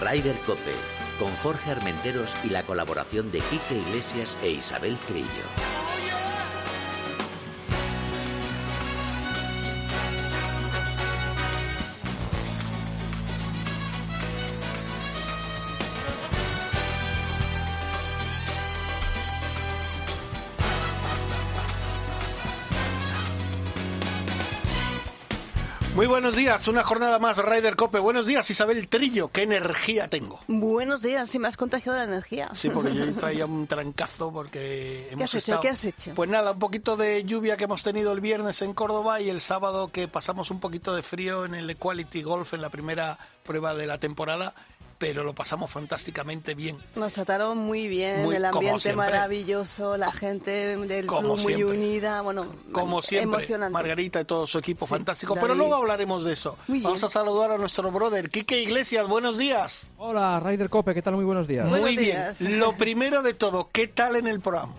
Ryder Cope, con Jorge Armenteros y la colaboración de Quique Iglesias e Isabel Trillo. Buenos días, una jornada más Ryder Cope. Buenos días, Isabel Trillo. ¿Qué energía tengo? Buenos días, si me has contagiado la energía. Sí, porque yo traía un trancazo porque hemos has hecho? estado... ¿Qué has hecho? Pues nada, un poquito de lluvia que hemos tenido el viernes en Córdoba y el sábado que pasamos un poquito de frío en el Equality Golf en la primera prueba de la temporada pero lo pasamos fantásticamente bien. Nos trataron muy bien, Muy- el ambiente maravilloso, la gente del Como club muy siempre. unida, bueno, Como siempre, emocionante. Margarita y todo su equipo Sí, fantástico. David. Pero luego hablaremos de eso. Muy Vamos bien. a saludar a nuestro brother, Quique Iglesias. Buenos días. Hola, Ryder Cope, ¿qué tal? Muy buenos días. Buenos Muy bien. días. Lo primero de todo, ¿qué tal en el programa?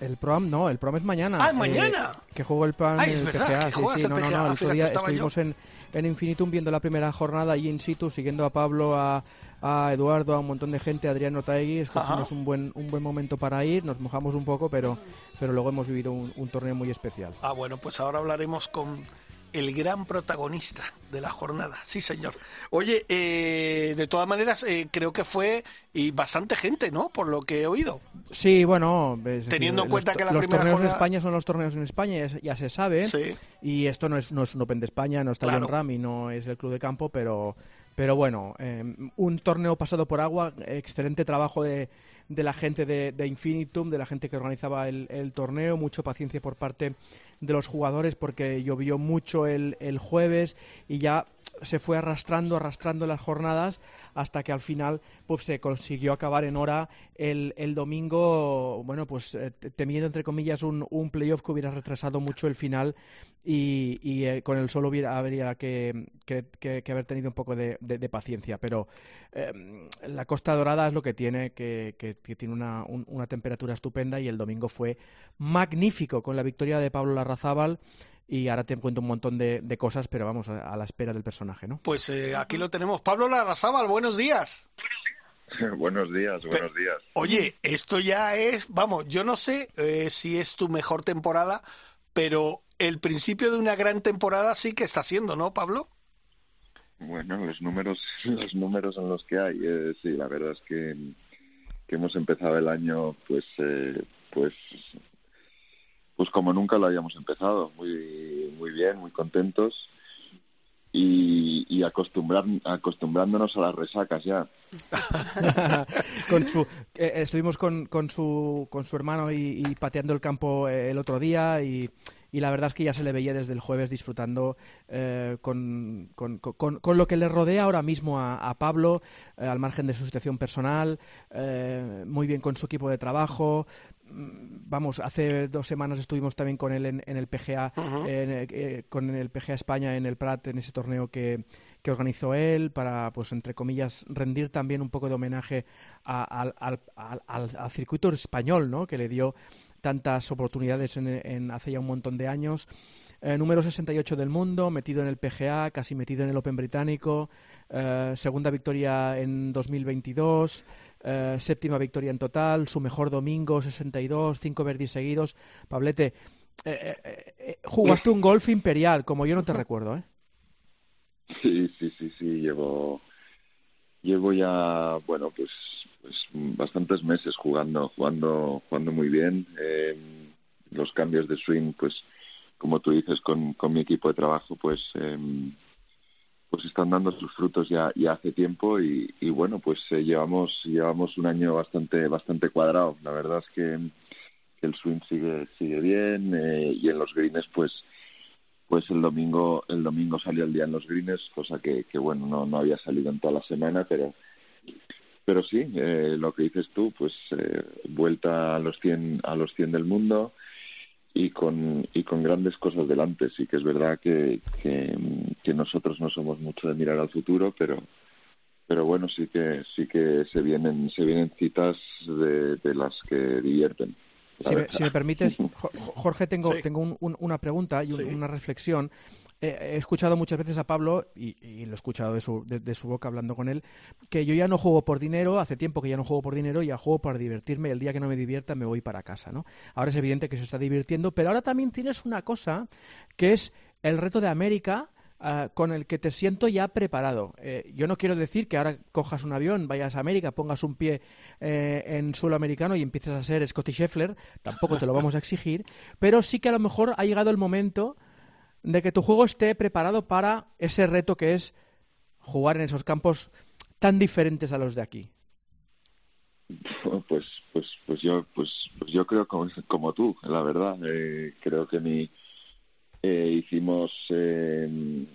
El programa, no, el programa es mañana. Ah, ¿es mañana? que juego el Ay, en es el verdad, que sí, sí, no, no, no. El otro día estaba yo. estuvimos en, en Infinitum viendo la primera jornada allí in situ, siguiendo a Pablo, a, a Eduardo, a un montón de gente, a Adrián Otaegui. Escogimos un buen, un buen momento para ir, nos mojamos un poco, pero, pero luego hemos vivido un, un torneo muy especial. Ah, bueno, pues ahora hablaremos con el gran protagonista de la jornada. Sí, señor. Oye, eh, de todas maneras, eh, creo que fue y bastante gente, ¿no? Por lo que he oído. Sí, bueno, decir, Teniendo en cuenta que la los primera torneos jornada- en España son los torneos en España, ya, se- ya se sabe. Sí. Y esto no es, no es un Open de España, no está Claro. John Ram y no es el club de campo, pero, pero bueno, eh, un torneo pasado por agua, excelente trabajo de, de la gente de, Infinitum, de la gente que organizaba el, el torneo, mucha paciencia por parte de los jugadores porque llovió mucho el, el jueves y ya se fue arrastrando, arrastrando las jornadas hasta que al final pues se consiguió acabar en hora el, el domingo, bueno, pues eh, te- temiendo entre comillas un, un playoff que hubiera retrasado mucho el final y, y, eh, con el solo habría que, que- haber tenido un poco de, de- paciencia. Pero eh, la Costa Dorada es lo que tiene, que, tiene una, un- una temperatura estupenda y el domingo fue magnífico con la victoria de Pablo Larrazábal. Y ahora te cuento un montón de, de cosas, pero vamos a, a la espera del personaje, ¿no? Pues eh, aquí lo tenemos. Pablo Larrazábal, buenos días. buenos días, buenos días. Oye, esto ya es, vamos, yo no sé eh, si es tu mejor temporada, pero el principio de una gran temporada sí que está siendo, ¿no, Pablo? Bueno, los números, los números son los que hay. Eh, sí, la verdad es que, que hemos empezado el año, pues, eh, pues, pues como nunca lo habíamos empezado, muy, muy bien, muy contentos y, y acostumbrar, acostumbrándonos a las resacas ya. con su, eh, estuvimos con, con, su, con su hermano y, pateando el campo eh, el otro día y, y la verdad es que ya se le veía desde el jueves disfrutando eh, con, con, con- con lo que le rodea ahora mismo a, a Pablo, eh, al margen de su situación personal, eh, muy bien con su equipo de trabajo. Mm, Vamos, hace dos semanas estuvimos también con él en, en el PGA, en, con el PGA España en el Prat, en ese torneo que, que organizó él, para, pues, entre comillas, rendir también un poco de homenaje a- al- al- al- al circuito español, ¿no? Que le dio tantas oportunidades en, en hace ya un montón de años. Eh, número 68 del mundo, metido en el PGA, casi metido en el Open británico, eh, segunda victoria en 2022, eh, séptima victoria en total, su mejor domingo 62, cinco verdis seguidos. Pablete, eh, eh, jugaste un golf imperial, como yo no te recuerdo, ¿eh? Sí, sí, sí, sí, llevo llevo ya, bueno, pues pues bastantes meses jugando, jugando, jugando muy bien. Eh, los cambios de swing, pues como tú dices, con, con mi equipo de trabajo, pues eh, pues están dando sus frutos ya, hace tiempo y, y bueno, pues eh, llevamos llevamos un año bastante bastante cuadrado. La verdad es que, que el swing sigue sigue bien eh, y en los greens, pues pues el domingo el domingo salió el día en los greens cosa que, que bueno no, no había salido en toda la semana pero pero sí eh, lo que dices tú pues eh, vuelta a los 100 a los 100 del mundo y con y con grandes cosas delante. Sí que es verdad que, que, nosotros no somos mucho de mirar al futuro pero pero bueno sí que sí que se vienen se vienen citas de, las que divierten Si me, si me permites, Jo- Jo- Jorge, tengo, Sí. tengo un- un- una pregunta y un- Sí. una reflexión. he escuchado muchas veces a Pablo, y, lo he escuchado de su, de, su boca hablando con él, que yo ya no juego por dinero, hace tiempo que ya no juego por dinero, ya juego para divertirme, y el día que no me divierta me voy para casa, ¿no? Ahora es evidente que se está divirtiendo, pero ahora también tienes una cosa que es el reto de América, Ah, con el que te siento ya preparado. Eh, yo no quiero decir que ahora cojas un avión, vayas a América, pongas un pie eh, en suelo americano y empieces a ser Scotty Scheffler, tampoco te lo vamos a exigir, pero sí que a lo mejor ha llegado el momento de que tu juego esté preparado para ese reto que es jugar en esos campos tan diferentes a los de aquí. Pues, pues, pues yo, pues, pues yo creo como, como tú, la verdad. Eh, creo que mi, eh, hicimos eh,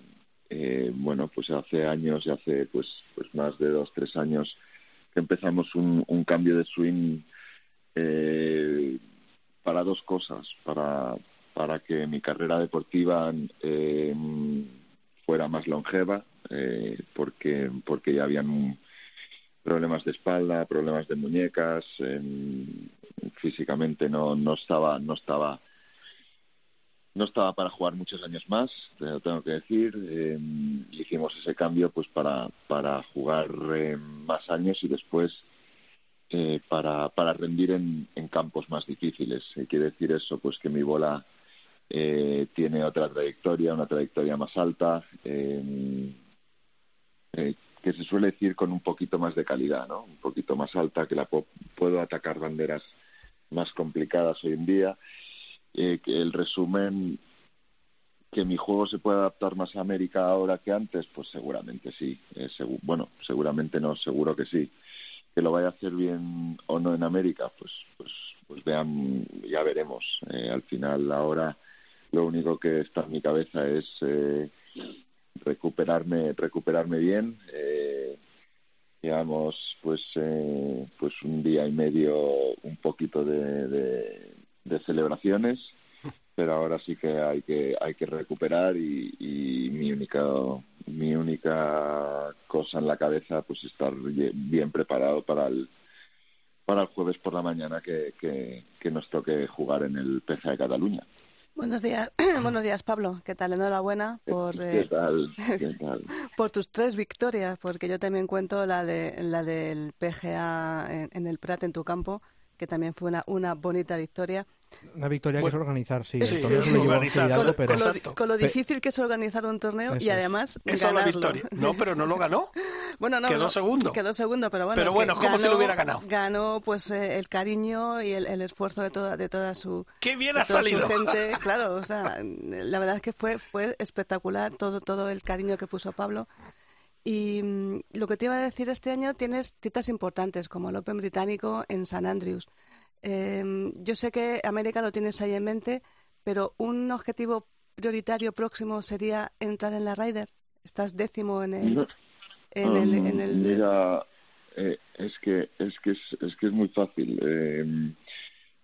eh, bueno pues hace años y hace pues pues más de dos tres años que empezamos un, un cambio de swing eh, para dos cosas para para que mi carrera deportiva eh, fuera más longeva porque porque ya habían problemas de espalda problemas de muñecas físicamente no no estaba no estaba no estaba para jugar muchos años más, te lo tengo que decir. Eh, hicimos ese cambio pues para, para jugar eh, más años y después eh, para, para rendir en, campos más difíciles. quiere decir eso, pues que mi bola eh, tiene otra trayectoria, una trayectoria más alta, que se suele decir con un poquito más de calidad, ¿no? Un poquito más alta, que la puedo atacar banderas más complicadas hoy en día eh, que el resumen que mi juego se puede adaptar más a América ahora que antes, pues seguramente sí. Eh, bueno, seguramente no, seguro que sí. Que lo vaya a hacer bien o no en América, pues, pues, pues vean, ya veremos. Eh, al final, ahora lo único que está en mi cabeza es eh, recuperarme, recuperarme bien. Eh, digamos, pues, eh, pues un día y medio, un poquito de de celebraciones, pero ahora sí que hay que hay que recuperar y, y mi única mi única cosa en la cabeza pues estar bien preparado para el para el jueves por la mañana que, que, que nos toque jugar en el PGA de Cataluña. Buenos días, buenos días Pablo. ¿Qué tal? Enhorabuena por ¿Qué eh, tal? ¿Qué tal? por tus tres victorias, porque yo también cuento la de la del PGA en, en el Prat en tu campo, que también fue una, una bonita victoria. Una victoria que es organizar, sí. sí, organizar, con, pero... con, lo, con, lo, difícil que es organizar un torneo Eso y además es. Esa es la victoria. No, pero no lo ganó. bueno, no, quedó no, segundo. Quedó segundo, pero bueno. Pero bueno, como ganó, si lo hubiera ganado. Ganó pues eh, el cariño y el, el, esfuerzo de toda, de toda su. ¡Qué bien ha salido! gente. Claro, o sea, la verdad es que fue, fue espectacular todo, todo el cariño que puso Pablo. Y mm, lo que te iba a decir, este año tienes citas importantes, como el Open Británico en San Andrews. Eh, yo sé que América lo tienes ahí en mente, pero un objetivo prioritario próximo sería entrar en la Ryder. Estás décimo en el. En el, en el... Mira, eh, es que es que es, es que es muy fácil. Eh,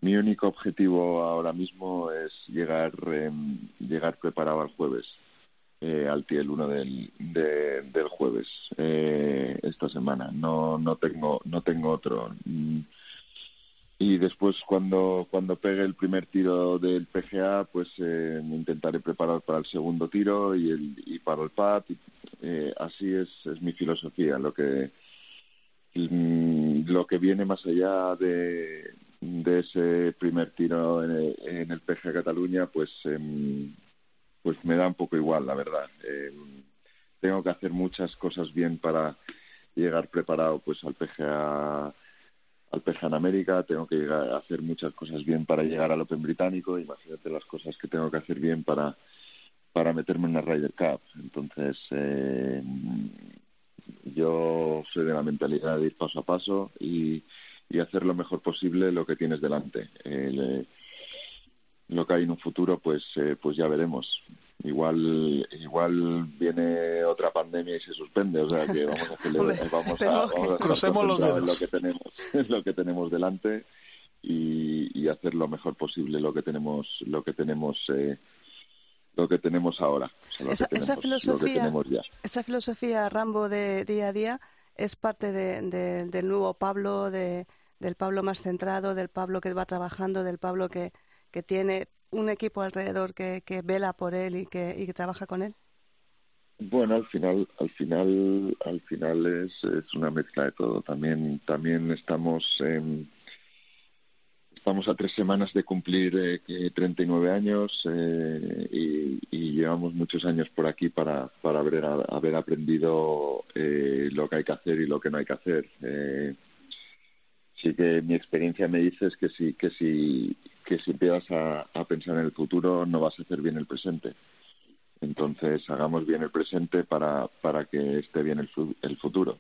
mi único objetivo ahora mismo es llegar eh, llegar preparado al jueves, eh, al TIE el 1 del, de, del jueves eh, esta semana. No no tengo no tengo otro. Y después cuando cuando pegue el primer tiro del PGA pues eh, intentaré preparar para el segundo tiro y el y para el pad eh, así es es mi filosofía lo que mm, lo que viene más allá de de ese primer tiro en el, en el PGA Cataluña pues eh, pues me da un poco igual la verdad. Eh, tengo que hacer muchas cosas bien para llegar preparado pues al PGA al PGA en América, tengo que llegar a hacer muchas cosas bien para llegar al Open británico, imagínate las cosas que tengo que hacer bien para, para meterme en la Ryder Cup. Entonces, eh, yo soy de la mentalidad de ir paso a paso y, y hacer lo mejor posible lo que tienes delante. Eh, lo que hay en un futuro, pues, eh, pues ya veremos igual igual viene otra pandemia y se suspende o sea que vamos a celebrar, vamos a, vamos a crucemos los dedos en lo que tenemos en lo que tenemos delante y, y, hacer lo mejor posible lo que tenemos lo que tenemos eh, lo que tenemos ahora o sea, esa, tenemos, esa filosofía ya. esa filosofía Rambo de día a día es parte de, de, del nuevo Pablo de, del Pablo más centrado del Pablo que va trabajando del Pablo que que tiene un equipo alrededor que, que vela por él y que, y que trabaja con él? Bueno, al final, al final, al final es, es una mezcla de todo. También, también estamos, eh, estamos a tres semanas de cumplir eh, 39 años eh, y, y, llevamos muchos años por aquí para, para haber, haber aprendido eh, lo que hay que hacer y lo que no hay que hacer. Sí que mi experiencia me dice es que si, que si, que si empiezas a, a pensar en el futuro no vas a hacer bien el presente. Entonces, hagamos bien el presente para, para que esté bien el, el futuro.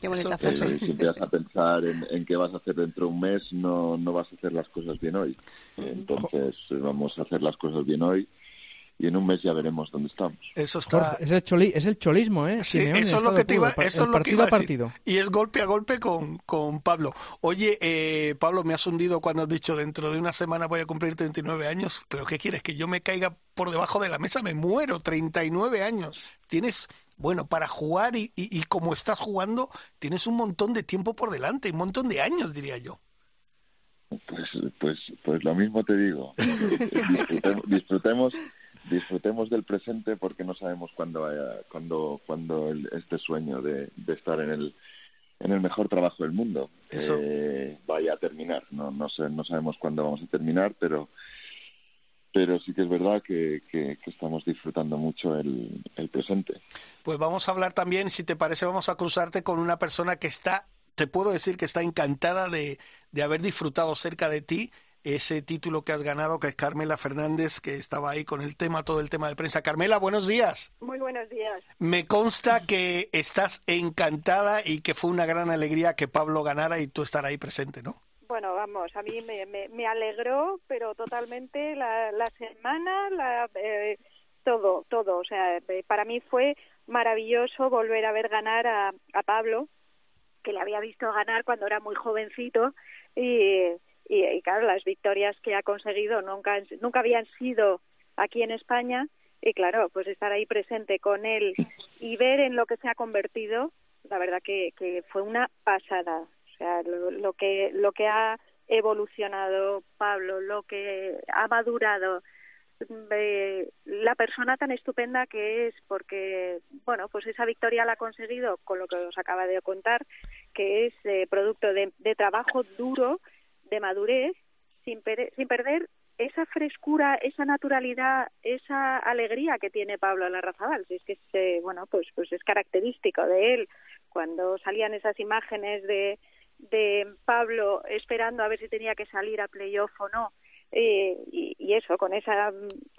Qué bonita frase. Eh, si empiezas a pensar en, en, qué vas a hacer dentro de un mes, no, no vas a hacer las cosas bien hoy. Entonces, vamos a hacer las cosas bien hoy y en un mes ya veremos dónde estamos. Eso está... Jorge, es, el choli, es el cholismo, ¿eh? Sí, Simeone, eso es lo que te iba, eso es lo que partido iba a a decir. partido. Y es golpe a golpe con, con Pablo. Oye, eh, Pablo, me has hundido cuando has dicho dentro de una semana voy a cumplir 39 años, pero ¿qué quieres? ¿Que yo me caiga por debajo de la mesa? Me muero, 39 años. Tienes, bueno, para jugar y, y, y como estás jugando, tienes un montón de tiempo por delante, un montón de años, diría yo. Pues, pues, pues lo mismo te digo. disfrutemos, disfrutemos del presente porque no sabemos cuándo vaya, cuándo, cuándo el, este sueño de, de, estar en el en el mejor trabajo del mundo eh, vaya a terminar. No, no sé, no sabemos cuándo vamos a terminar, pero pero sí que es verdad que, que, que estamos disfrutando mucho el, el presente. Pues vamos a hablar también, si te parece, vamos a cruzarte con una persona que está, te puedo decir que está encantada de, de haber disfrutado cerca de ti ese título que has ganado, que es Carmela Fernández, que estaba ahí con el tema, todo el tema de prensa. Carmela, buenos días. Muy buenos días. Me consta que estás encantada y que fue una gran alegría que Pablo ganara y tú estar ahí presente, ¿no? Bueno, vamos, a mí me, me, me alegró, pero totalmente la, la semana, la, eh, todo, todo. O sea, para mí fue maravilloso volver a ver ganar a, a Pablo, que le había visto ganar cuando era muy jovencito y y, y, claro, las victorias que ha conseguido nunca, nunca habían sido aquí en España y claro, pues estar ahí presente con él y ver en lo que se ha convertido, la verdad que, que fue una pasada. O sea, lo, lo que lo que ha evolucionado Pablo, lo que ha madurado, la persona tan estupenda que es, porque, bueno, pues esa victoria la ha conseguido con lo que os acaba de contar, que es eh, producto de, de trabajo duro de madurez sin, per sin perder esa frescura, esa naturalidad, esa alegría que tiene Pablo Larrazabal. Si es que es, bueno, pues, pues es característico de él. Cuando salían esas imágenes de, de Pablo esperando a ver si tenía que salir a playoff o no, eh, y, eso, con esa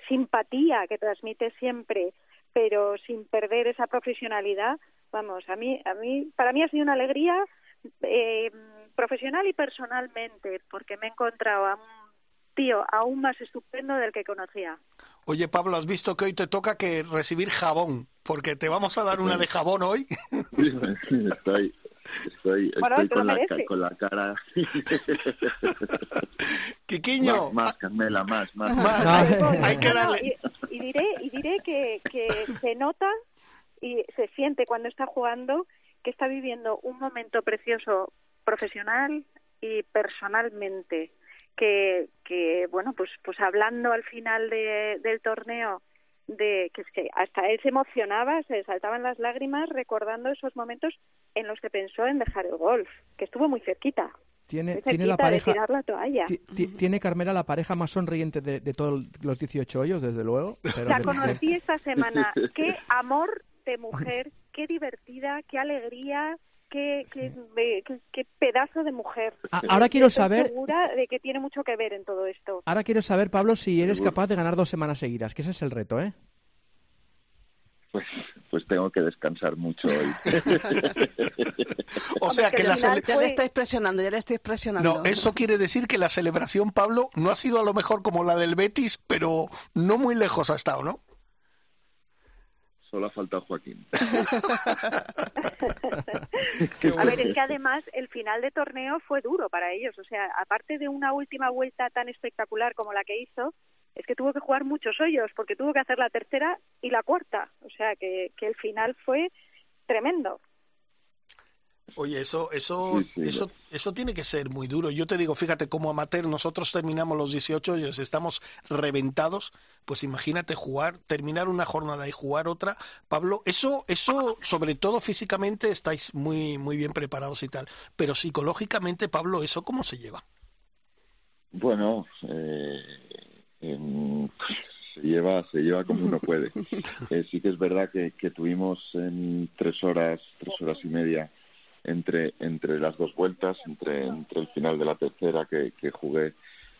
simpatía que transmite siempre, pero sin perder esa profesionalidad, vamos, a mí, a mí, para mí ha sido una alegría eh, profesional y personalmente, porque me he encontrado a un tío aún más estupendo del que conocía. Oye, Pablo, ¿has visto que hoy te toca que recibir jabón? Porque te vamos a dar una de jabón hoy. Estoy, estoy, bueno, estoy con, la, con, la, cara. Quiquiño. Más, más, Carmela, más, más. más. Hay, hay, que darle. Y, y, diré, y diré que, que se nota y se siente cuando está jugando que está viviendo un momento precioso profesional y personalmente que, que bueno pues pues hablando al final de, del torneo de que es que hasta él se emocionaba se saltaban las lágrimas recordando esos momentos en los que pensó en dejar el golf que estuvo muy cerquita. Tiene, tiene la pareja la tiene Carmela la pareja más sonriente de, de todos los 18 hoyos desde luego pero la de, conocí de... esta semana. Qué amor de mujer qué divertida qué alegría Qué, qué, qué, qué, pedazo de mujer. Ah, ahora quiero Estoy saber. segura de que tiene mucho que ver en todo esto. Ahora quiero saber, Pablo, si eres capaz de ganar dos semanas seguidas, que ese es el reto, ¿eh? Pues, pues tengo que descansar mucho hoy. o sea que, que la ya le estáis presionando, ya le estáis presionando. No, eso quiere decir que la celebración, Pablo, no ha sido a lo mejor como la del Betis, pero no muy lejos ha estado, ¿no? Solo ha faltado Joaquín. a ver, es que además el final de torneo fue duro para ellos. O sea, aparte de una última vuelta tan espectacular como la que hizo, es que tuvo que jugar muchos hoyos porque tuvo que hacer la tercera y la cuarta. O sea, que, que el final fue tremendo. Oye, eso, eso, eso, eso tiene que ser muy duro. Yo te digo, fíjate, como amateur, nosotros terminamos los 18 años, estamos reventados. Pues imagínate jugar, terminar una jornada y jugar otra. Pablo, eso, eso, sobre todo físicamente, estáis muy, muy bien preparados y tal. Pero psicológicamente, Pablo, ¿eso cómo se lleva? Bueno, eh, se lleva, se lleva como uno puede. Eh, sí que es verdad que, que tuvimos en tres horas, tres horas y media entre, entre las dos vueltas, entre, entre el final de la tercera que, que jugué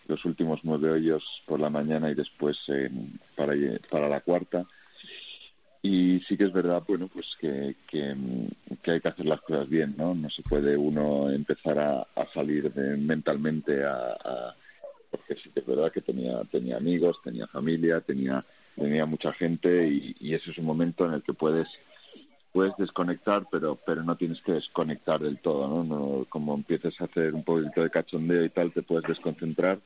los últimos nueve hoyos por la mañana y después para, para la cuarta. Y sí que es verdad, bueno, pues que, que, hay que hacer las cosas bien, ¿no? No se puede uno empezar a, a salir de, mentalmente a, porque sí que es verdad que tenía, tenía amigos, tenía familia, tenía, tenía mucha gente y, y ese es un momento en el que puedes puedes desconectar, pero pero no tienes que desconectar del todo, ¿no? no como empieces a hacer un poquito de cachondeo y tal, te puedes desconcentrar.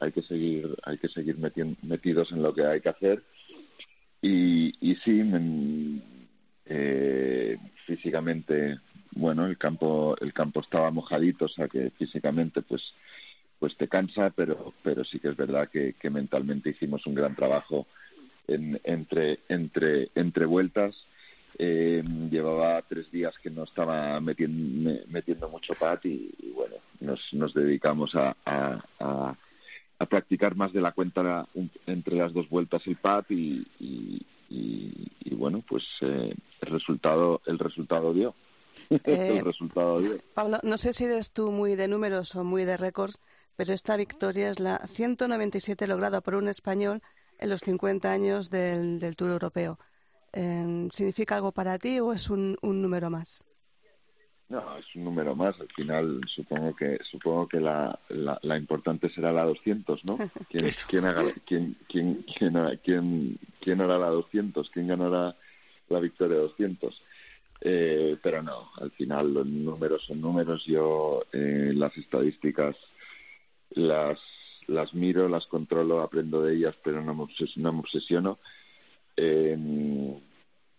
Hay que seguir hay que seguir metidos en lo que hay que hacer y, y sí, eh, físicamente, bueno, el campo el campo estaba mojadito, o sea que físicamente pues pues te cansa, pero pero sí que es verdad que, que mentalmente hicimos un gran trabajo en, entre entre entre vueltas eh, llevaba tres días que no estaba metiendo, metiendo mucho pat y, bueno, nos, nos dedicamos a, a, a, practicar más de la cuenta entre las dos vueltas el pat y, y, y, bueno, pues eh, el resultado el resultado dio. el eh, resultado dio. Pablo, no sé si eres tú muy de números o muy de récords, pero esta victoria es la 197 lograda por un español en los 50 años del, del Tour Europeo. Em, significa algo para ti o es un, un número más? No, es un número más. Al final supongo que supongo que la, la, importante será la 200, ¿no? ¿Quién, quién, haga, quién, quién, quién, quién, hará la 200? ¿Quién ganará la victoria 200? Eh, pero no, al final los números son números. Yo eh, las estadísticas las las miro, las controlo, aprendo de ellas, pero no me, no me obsesiono. Eh,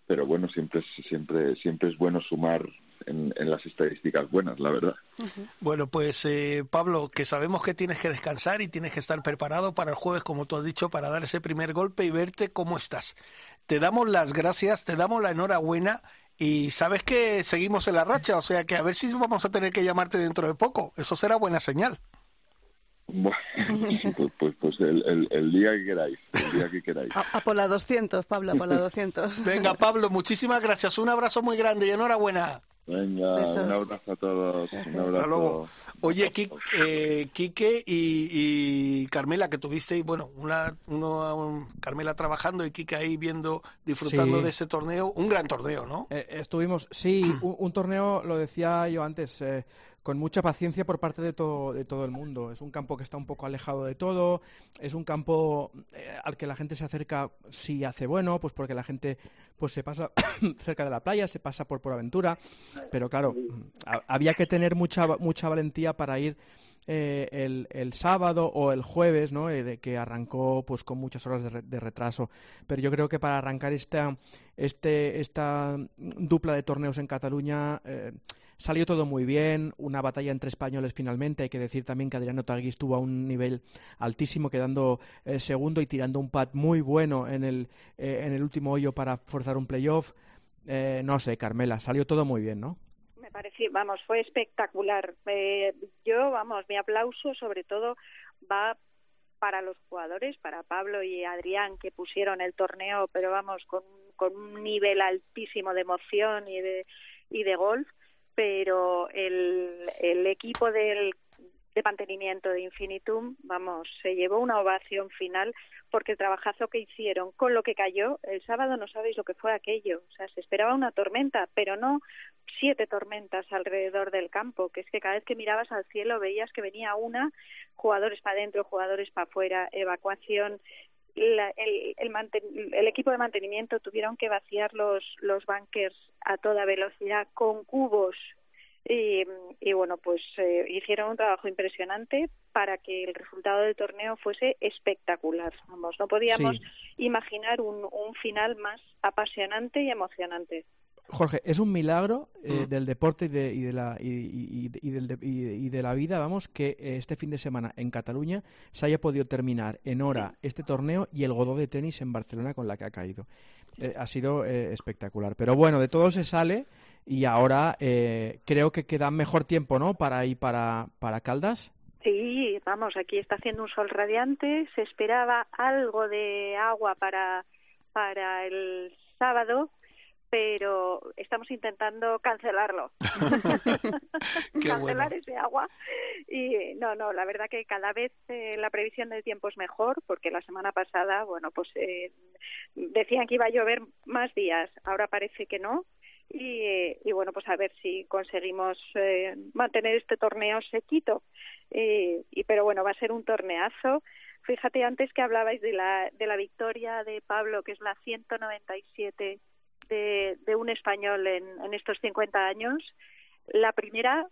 pero bueno, siempre es, siempre, siempre es bueno sumar en, las estadísticas buenas, la verdad. Bueno, pues eh, Pablo, que sabemos que tienes que descansar y tienes que estar preparado para el jueves, como tú has dicho, para dar ese primer golpe y verte cómo estás. Te damos las gracias, te damos la enhorabuena y sabes que seguimos en la racha, o sea que a ver si vamos a tener que llamarte dentro de poco. Eso será buena señal. Bueno, pues, pues, pues el, el, día que queráis, el día que queráis. A, por la 200, Pablo, a por la 200. Venga, Pablo, muchísimas gracias. Un abrazo muy grande y enhorabuena. Venga, un abrazo a todos. Un abrazo. Hasta luego. Oye, eh, Quique y, y, Carmela, que tuvisteis, bueno, una, uno, Carmela trabajando y Quique ahí viendo, disfrutando de ese torneo, un gran torneo, ¿no? Eh, estuvimos, sí, un, torneo, lo decía yo antes, eh, con mucha paciencia por parte de todo, de todo el mundo. Es un campo que está un poco alejado de todo, es un campo eh, al que la gente se acerca si hace bueno, pues porque la gente pues se pasa cerca de la playa, se pasa por, aventura, pero claro, había que tener mucha, mucha valentía para ir eh, el, el, sábado o el jueves, ¿no? Eh, de que arrancó pues con muchas horas de, retraso. Pero yo creo que para arrancar esta, este, esta dupla de torneos en Cataluña Salió todo muy bien, una batalla entre españoles finalmente. Hay que decir también que Adriano Tagui estuvo a un nivel altísimo, quedando eh, segundo y tirando un pad muy bueno en el, eh, en el último hoyo para forzar un playoff. Eh, no sé, Carmela, salió todo muy bien, ¿no? Me pareció, vamos, fue espectacular. yo, vamos, mi aplauso sobre todo va para los jugadores, para Pablo y Adrián, que pusieron el torneo, pero vamos, con, con un nivel altísimo de emoción y de, y de golf pero el, el equipo del, de mantenimiento de Infinitum, vamos, se llevó una ovación final porque el trabajazo que hicieron con lo que cayó el sábado no sabéis lo que fue aquello. O sea, se esperaba una tormenta, pero no siete tormentas alrededor del campo, que es que cada vez que mirabas al cielo veías que venía una, jugadores para adentro, jugadores para afuera, evacuación, el, el, equipo de mantenimiento tuvieron que vaciar los, los bunkers a toda velocidad con cubos y, y bueno, pues eh, hicieron un trabajo impresionante para que el resultado del torneo fuese espectacular. Vamos, no podíamos imaginar un, un final más apasionante y emocionante. Jorge, es un milagro eh, Mm. del deporte y de, y de la, y, y- y del de, y- y de la vida, vamos, que eh, este fin de semana en Cataluña se haya podido terminar en hora este torneo y el Godó de tenis en Barcelona con la que ha caído. Eh, ha sido eh, espectacular. Pero bueno, de todo se sale y ahora eh, creo que queda mejor tiempo, ¿no? Para ir para, para Caldas. Sí, vamos, aquí está haciendo un sol radiante. Se esperaba algo de agua para, para el sábado, pero estamos intentando cancelarlo. Cancelar bueno. ese agua. Y no, no, la verdad que cada vez eh, la previsión del tiempo es mejor, porque la semana pasada, bueno, pues eh, decían que iba a llover más días, ahora parece que no. Y, eh, y bueno, pues a ver si conseguimos eh, mantener este torneo sequito. Eh, y pero bueno, va a ser un torneazo. Fíjate, antes que hablabais de la, de la victoria de Pablo, que es la 197 de, de un español en, en estos 50 años, la primera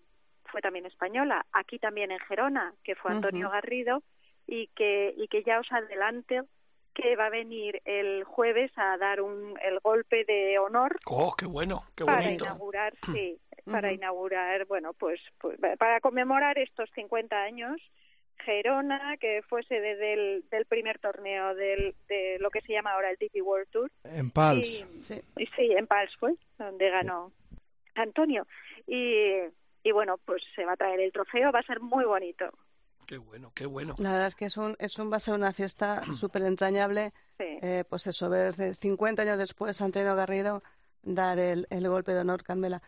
fue también española, aquí también en Gerona, que fue Antonio. Garrido, y que, y que ya os adelanto que va a venir el jueves a dar un, el golpe de honor Oh, qué bueno, qué para bonito. inaugurar, sí, para inaugurar, bueno, pues, pues para conmemorar estos 50 años, Gerona, que fue sede del, del primer torneo del, de lo que se llama ahora el DP World Tour, En Pals. y, Sí. y sí, en Pals fue, donde ganó Antonio. Y, y bueno, pues se va a traer el trofeo, va a ser muy bonito. Qué bueno, qué bueno. La verdad es que es un, es un, va a ser una fiesta súper entrañable. Sí. Eh, pues eso, ver de 50 años después Antonio Garrido dar el, el golpe de honor, Carmela.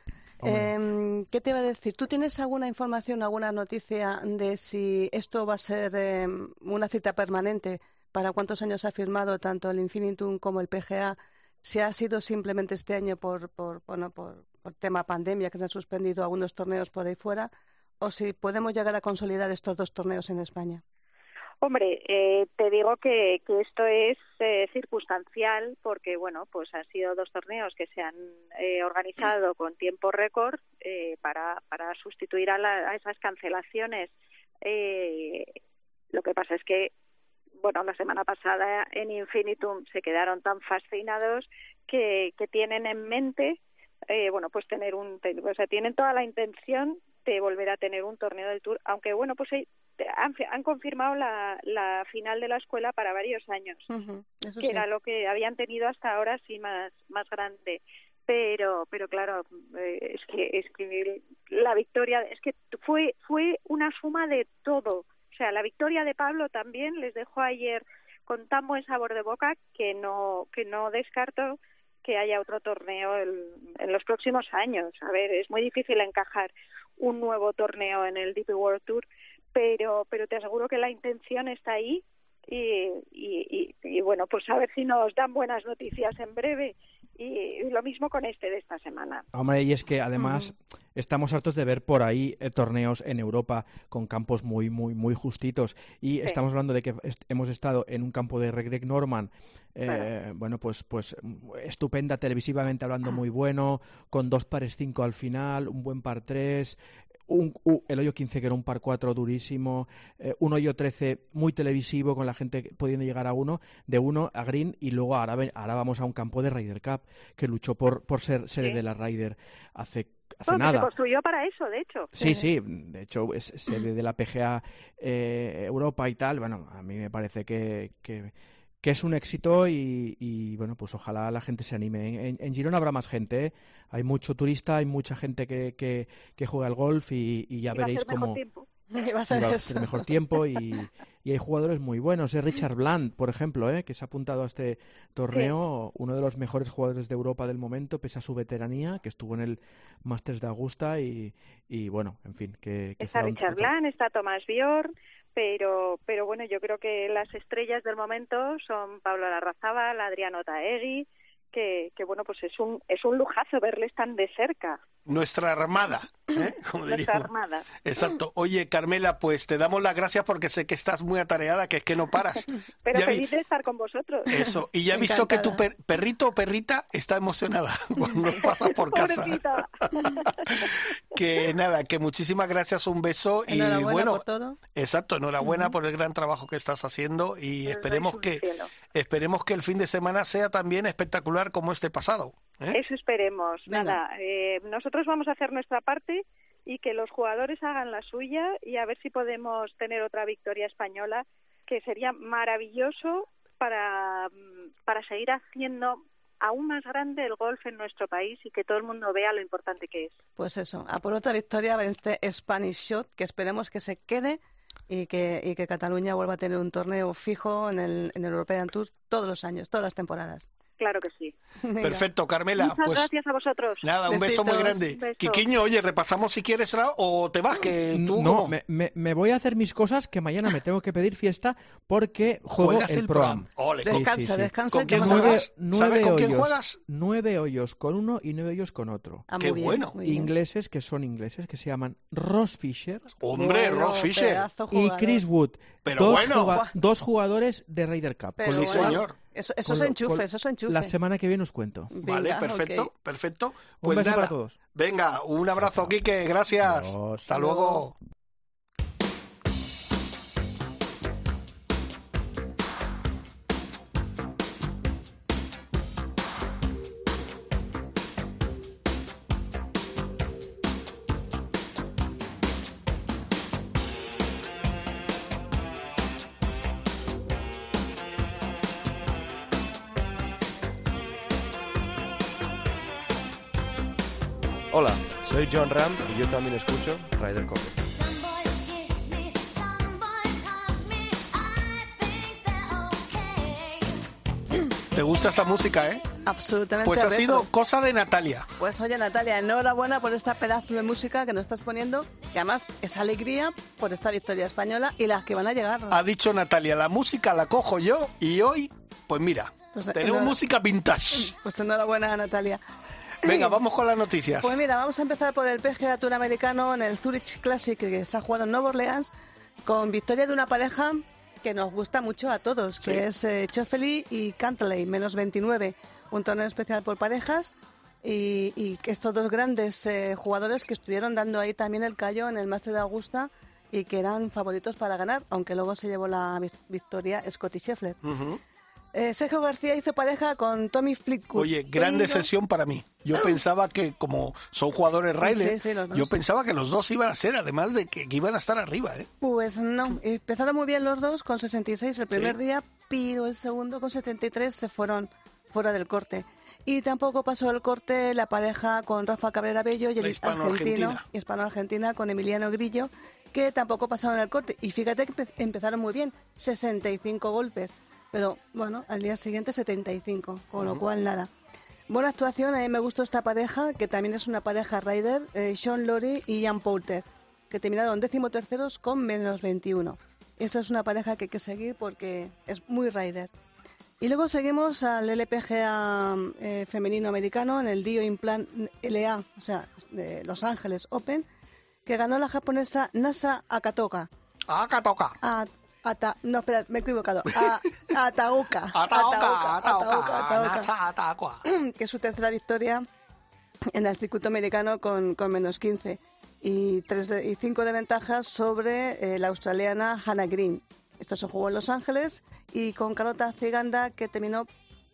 Eh, ¿Qué te iba a decir? ¿Tú tienes alguna información, alguna noticia de si esto va a ser eh, una cita permanente? ¿Para cuántos años ha firmado tanto el Infinitum como el PGA? Si ha sido simplemente este año por, por, bueno, por, por tema pandemia, que se han suspendido algunos torneos por ahí fuera, o si podemos llegar a consolidar estos dos torneos en España. Hombre, eh, te digo que, que esto es eh, circunstancial porque, bueno, pues han sido dos torneos que se han eh, organizado con tiempo récord eh, para, para sustituir a, la- a esas cancelaciones. Eh, lo que pasa es que, bueno, la semana pasada en Infinitum se quedaron tan fascinados que, que tienen en mente, eh, bueno, pues tener un, o sea, tienen toda la intención de volver a tener un torneo del Tour, aunque, bueno, pues han, han confirmado la, la final de la escuela para varios años Eso que sí. era lo que habían tenido hasta ahora sí más más grande. Pero pero claro eh, es que es que la victoria es que fue fue una suma de todo. O sea la victoria de Pablo también les dejó ayer con tan buen sabor de boca que no que no descarto que haya otro torneo el- en los próximos años. A ver es muy difícil encajar un nuevo torneo en el DP World Tour pero pero te aseguro que la intención está ahí y, y, y, y, bueno, pues a ver si nos dan buenas noticias en breve. Y, lo mismo con este de esta semana. Hombre, y es que además estamos hartos de ver por ahí eh, torneos en Europa con campos muy, muy, muy justitos. Y estamos hablando de que est- hemos estado en un campo de Greg Norman, eh, Claro. bueno, pues, pues estupenda televisivamente hablando, muy bueno, con dos pares cinco al final, un buen par tres. Un, u- el hoyo 15 que era un par 4 durísimo, eh, un hoyo 13 muy televisivo con la gente pudiendo llegar a uno, de uno a green y luego ahora, ahora vamos a un campo de Ryder Cup que luchó por, por ser sede Sí. de la Ryder hace, hace Bueno, que se nada. construyó para eso, de hecho. Sí, sí, de hecho es sede de la PGA eh, Europa y tal. Bueno, a mí me parece que, que, que es un éxito y, y, bueno, pues ojalá la gente se anime. En, en Girona habrá más gente, ¿eh? hay mucho turista, hay mucha gente que, que, que juega al golf y, y ya veréis cómo a hacer va a mejor tiempo y, y hay jugadores muy buenos. Es Richard Bland, por ejemplo, ¿eh? que se ha apuntado a este torneo, uno de los mejores jugadores de Europa del momento, pese a su veteranía, que estuvo en el Masters de Augusta y, y bueno, en fin, que, que Está un- Richard Bland, está Tomás Bjorn, pero, pero bueno, yo creo que las estrellas del momento son Pablo Larrazábal, Adriano Taegui, que, que bueno, pues es un, es un lujazo verles tan de cerca, Nuestra armada, ¿eh? Como nuestra diríamos. armada. Exacto. Oye, Carmela, pues te damos las gracias porque sé que estás muy atareada, que es que no paras. Pero Ya vi- feliz de estar con vosotros. Eso, y ya he visto que tu per- perrito o perrita está emocionada cuando pasas por casa. Que nada, que muchísimas gracias, un beso y Enhorabuena bueno, por todo. exacto, enhorabuena por el gran trabajo que estás haciendo y Os esperemos que cielo. esperemos que el fin de semana sea también espectacular como este pasado. ¿Eh? Eso esperemos. Venga. Nada, eh, nosotros vamos a hacer nuestra parte y que los jugadores hagan la suya y a ver si podemos tener otra victoria española, que sería maravilloso para, mm, para seguir haciendo aún más grande el golf en nuestro país y que todo el mundo vea lo importante que es. Pues eso, a por otra victoria en este Spanish Shot, que esperemos que se quede y que, y que Cataluña vuelva a tener un torneo fijo en el, en el European Tour todos los años, todas las temporadas. Claro que sí. Perfecto, Carmela. Muchas pues gracias a vosotros. nada, un beso muy grande. Beso. Quiquiño, oye, repasamos si quieres o te vas, que tú no, me, me- me voy a hacer mis cosas que mañana me tengo que pedir fiesta porque juego juegas el, el Pro-Am. Pro-Am. Ole, Sí, ¿con- Descansa, sí, sí. descansa. ¿Con quién juegas? juegas? ¿Sabes con quién hoyos, juegas? Nueve hoyos con uno y nueve hoyos con otro. Ah, Qué bien, bueno. Ingleses que son ingleses, que se llaman Ross Fisher Hombre, Bueno, Ross Fisher. y. Chris Wood. Pero dos, bueno. juga- dos jugadores de Ryder Cup. Pero Sí, bueno, señor. Eso, eso Con lo- enchufe, con- eso es enchufe. La semana que viene os cuento. Vale, perfecto, perfecto. Un Pues beso nada. para todos. Venga, un abrazo, Quique, gracias. Adiós. Hasta luego. Soy John Ram y yo también escucho Ryder Cope. Some boys kiss me, some boys hug me. I think they're okay. ¿Te gusta esta música, eh? Absolutamente. Pues ha retro. sido cosa de Natalia. Pues oye, Natalia, enhorabuena por esta pedazo de música que nos estás poniendo, que además es alegría por esta victoria española y las que van a llegar. Ha dicho Natalia, la música la cojo yo y hoy, pues mira, Pues, tenemos música vintage. Pues enhorabuena, Natalia. Venga, vamos con las noticias. Pues mira, vamos a empezar por el PGA Tour americano en el Zurich Classic que se ha jugado en Nueva Orleans con victoria de una pareja que nos gusta mucho a todos, que Sí. es eh, y Cantley, menos 29, un torneo especial por parejas y, y que estos dos grandes eh, jugadores que estuvieron dando ahí también el callo en el Master de Augusta y que eran favoritos para ganar, aunque luego se llevó la vi- victoria Scotty Scheffler. Eh, Sergio García hizo pareja con Tommy Fleetwood. Oye, gran decisión para mí. Yo pensaba que como son jugadores Ryder, Sí, sí, yo pensaba que los dos iban a ser, además de que, que iban a estar arriba, ¿eh? Pues no, empezaron muy bien los dos con 66 el primer Sí. día, pero el segundo con 73 se fueron fuera del corte. Y tampoco pasó el corte la pareja con Rafa Cabrera Bello y el hispano-argentina. argentino, hispano-argentina con Emiliano Grillo, que tampoco pasaron el corte. Y fíjate que empe- empezaron muy bien, 65 golpes, pero bueno, al día siguiente 75, con lo cual nada. Buena actuación, a mí me gustó esta pareja, que también es una pareja rider, eh, Sean Lowry y Ian Poulter, que terminaron décimo terceros con menos 21. Esto es una pareja que hay que seguir porque es muy rider. Y luego seguimos al LPGA eh, femenino americano en el Dio Implant LA, o sea, de Los Ángeles Open, que ganó la japonesa Nasa Akatoka. ¡Acá toca! A- Ata- no, espera, me he equivocado. A, Ataoka. ¡Ataoka! Ataoka, Ataoka, que es su tercera victoria en el circuito americano con, con menos 15 y, tres de- y cinco de ventaja sobre eh, la australiana Hannah Green. Esto se jugó en Los Ángeles y con Carlota Ciganda que terminó un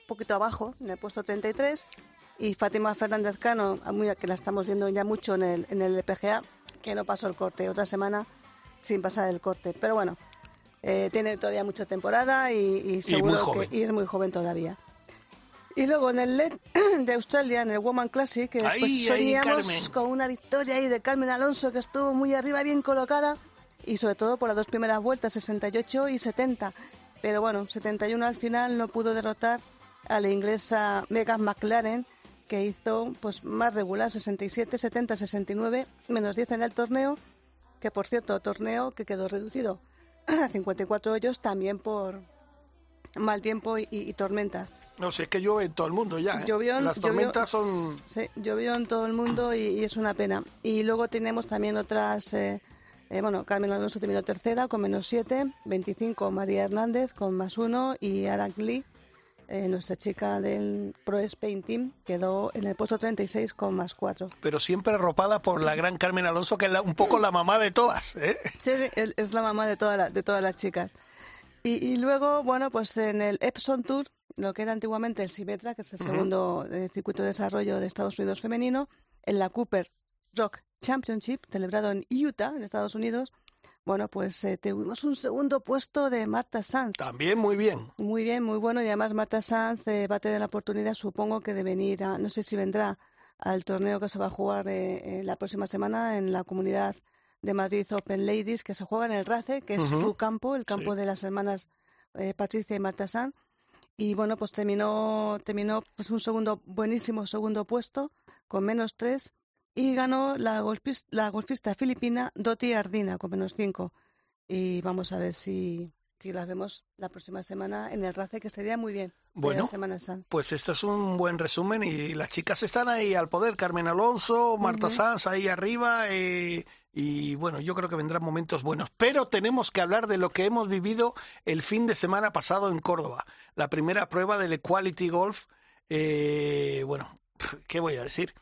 poquito abajo en el puesto 33 y Fátima Fernández Cano, que la estamos viendo ya mucho en el, en el PGA, que no pasó el corte, otra semana sin pasar el corte. Pero bueno, eh, tiene todavía mucha temporada y, y seguro que y es muy joven todavía. Y luego en el LED de Australia, en el Woman Classic, que Ahí, pues soñamos con una victoria ahí de Carmen Alonso, que estuvo muy arriba, bien colocada, y sobre todo por las dos primeras vueltas, 68 y 70. Pero bueno, 71 al final no pudo derrotar a la inglesa Megan McLaren, que hizo pues más regular, 67, 70, 69, menos 10 en el torneo, que por cierto, torneo que quedó reducido 54 hoyos también por mal tiempo y- tormentas. No sé, es que llueve en todo el mundo ya, ¿eh? Llovió en- Las llovió- tormentas son... Sí, llovió en todo el mundo y, y es una pena. Y luego tenemos también otras... eh, eh, bueno, Carmen Alonso terminó tercera con menos 7, 25 María Hernández con más 1 y Arak Lee, eh, nuestra chica del Pro Spain Team, quedó en el puesto 36 con más 4. Pero siempre arropada por la gran Carmen Alonso, que es la- un poco la mamá de todas, ¿eh? Sí, sí, es la mamá de, toda la- de todas las chicas. Y, y luego, bueno, pues en el Epson Tour, lo que era antiguamente el Symetra, que es el Ujú. segundo eh, circuito de desarrollo de Estados Unidos femenino, en la Cooper Rock Championship, celebrado en Utah, en Estados Unidos. Bueno, pues eh, tuvimos un segundo puesto de Marta Sanz. También muy bien. Muy bien, muy bueno. Y además Marta Sanz eh, va a tener la oportunidad, supongo que de venir, a, no sé si vendrá al torneo que se va a jugar eh, eh, la próxima semana en la comunidad de Madrid Open Ladies, que se juega en el RACE, que es su campo, el campo Sí. de las hermanas eh, Patricia y Marta Sanz. Y bueno, pues terminó, terminó pues un segundo, buenísimo segundo puesto, con menos tres, y ganó la, la golfista filipina Doti Ardina, con menos cinco. Y vamos a ver si, si las vemos la próxima semana en el RACE, que sería muy bien. Bueno. Pues esto es un buen resumen y las chicas están ahí al poder. Carmen Alonso, Marta. Sanz ahí arriba eh, y bueno, yo creo que vendrán momentos buenos. Pero tenemos que hablar de lo que hemos vivido el fin de semana pasado en Córdoba. La primera prueba del Equality Golf. eh, bueno, ¿qué voy a decir?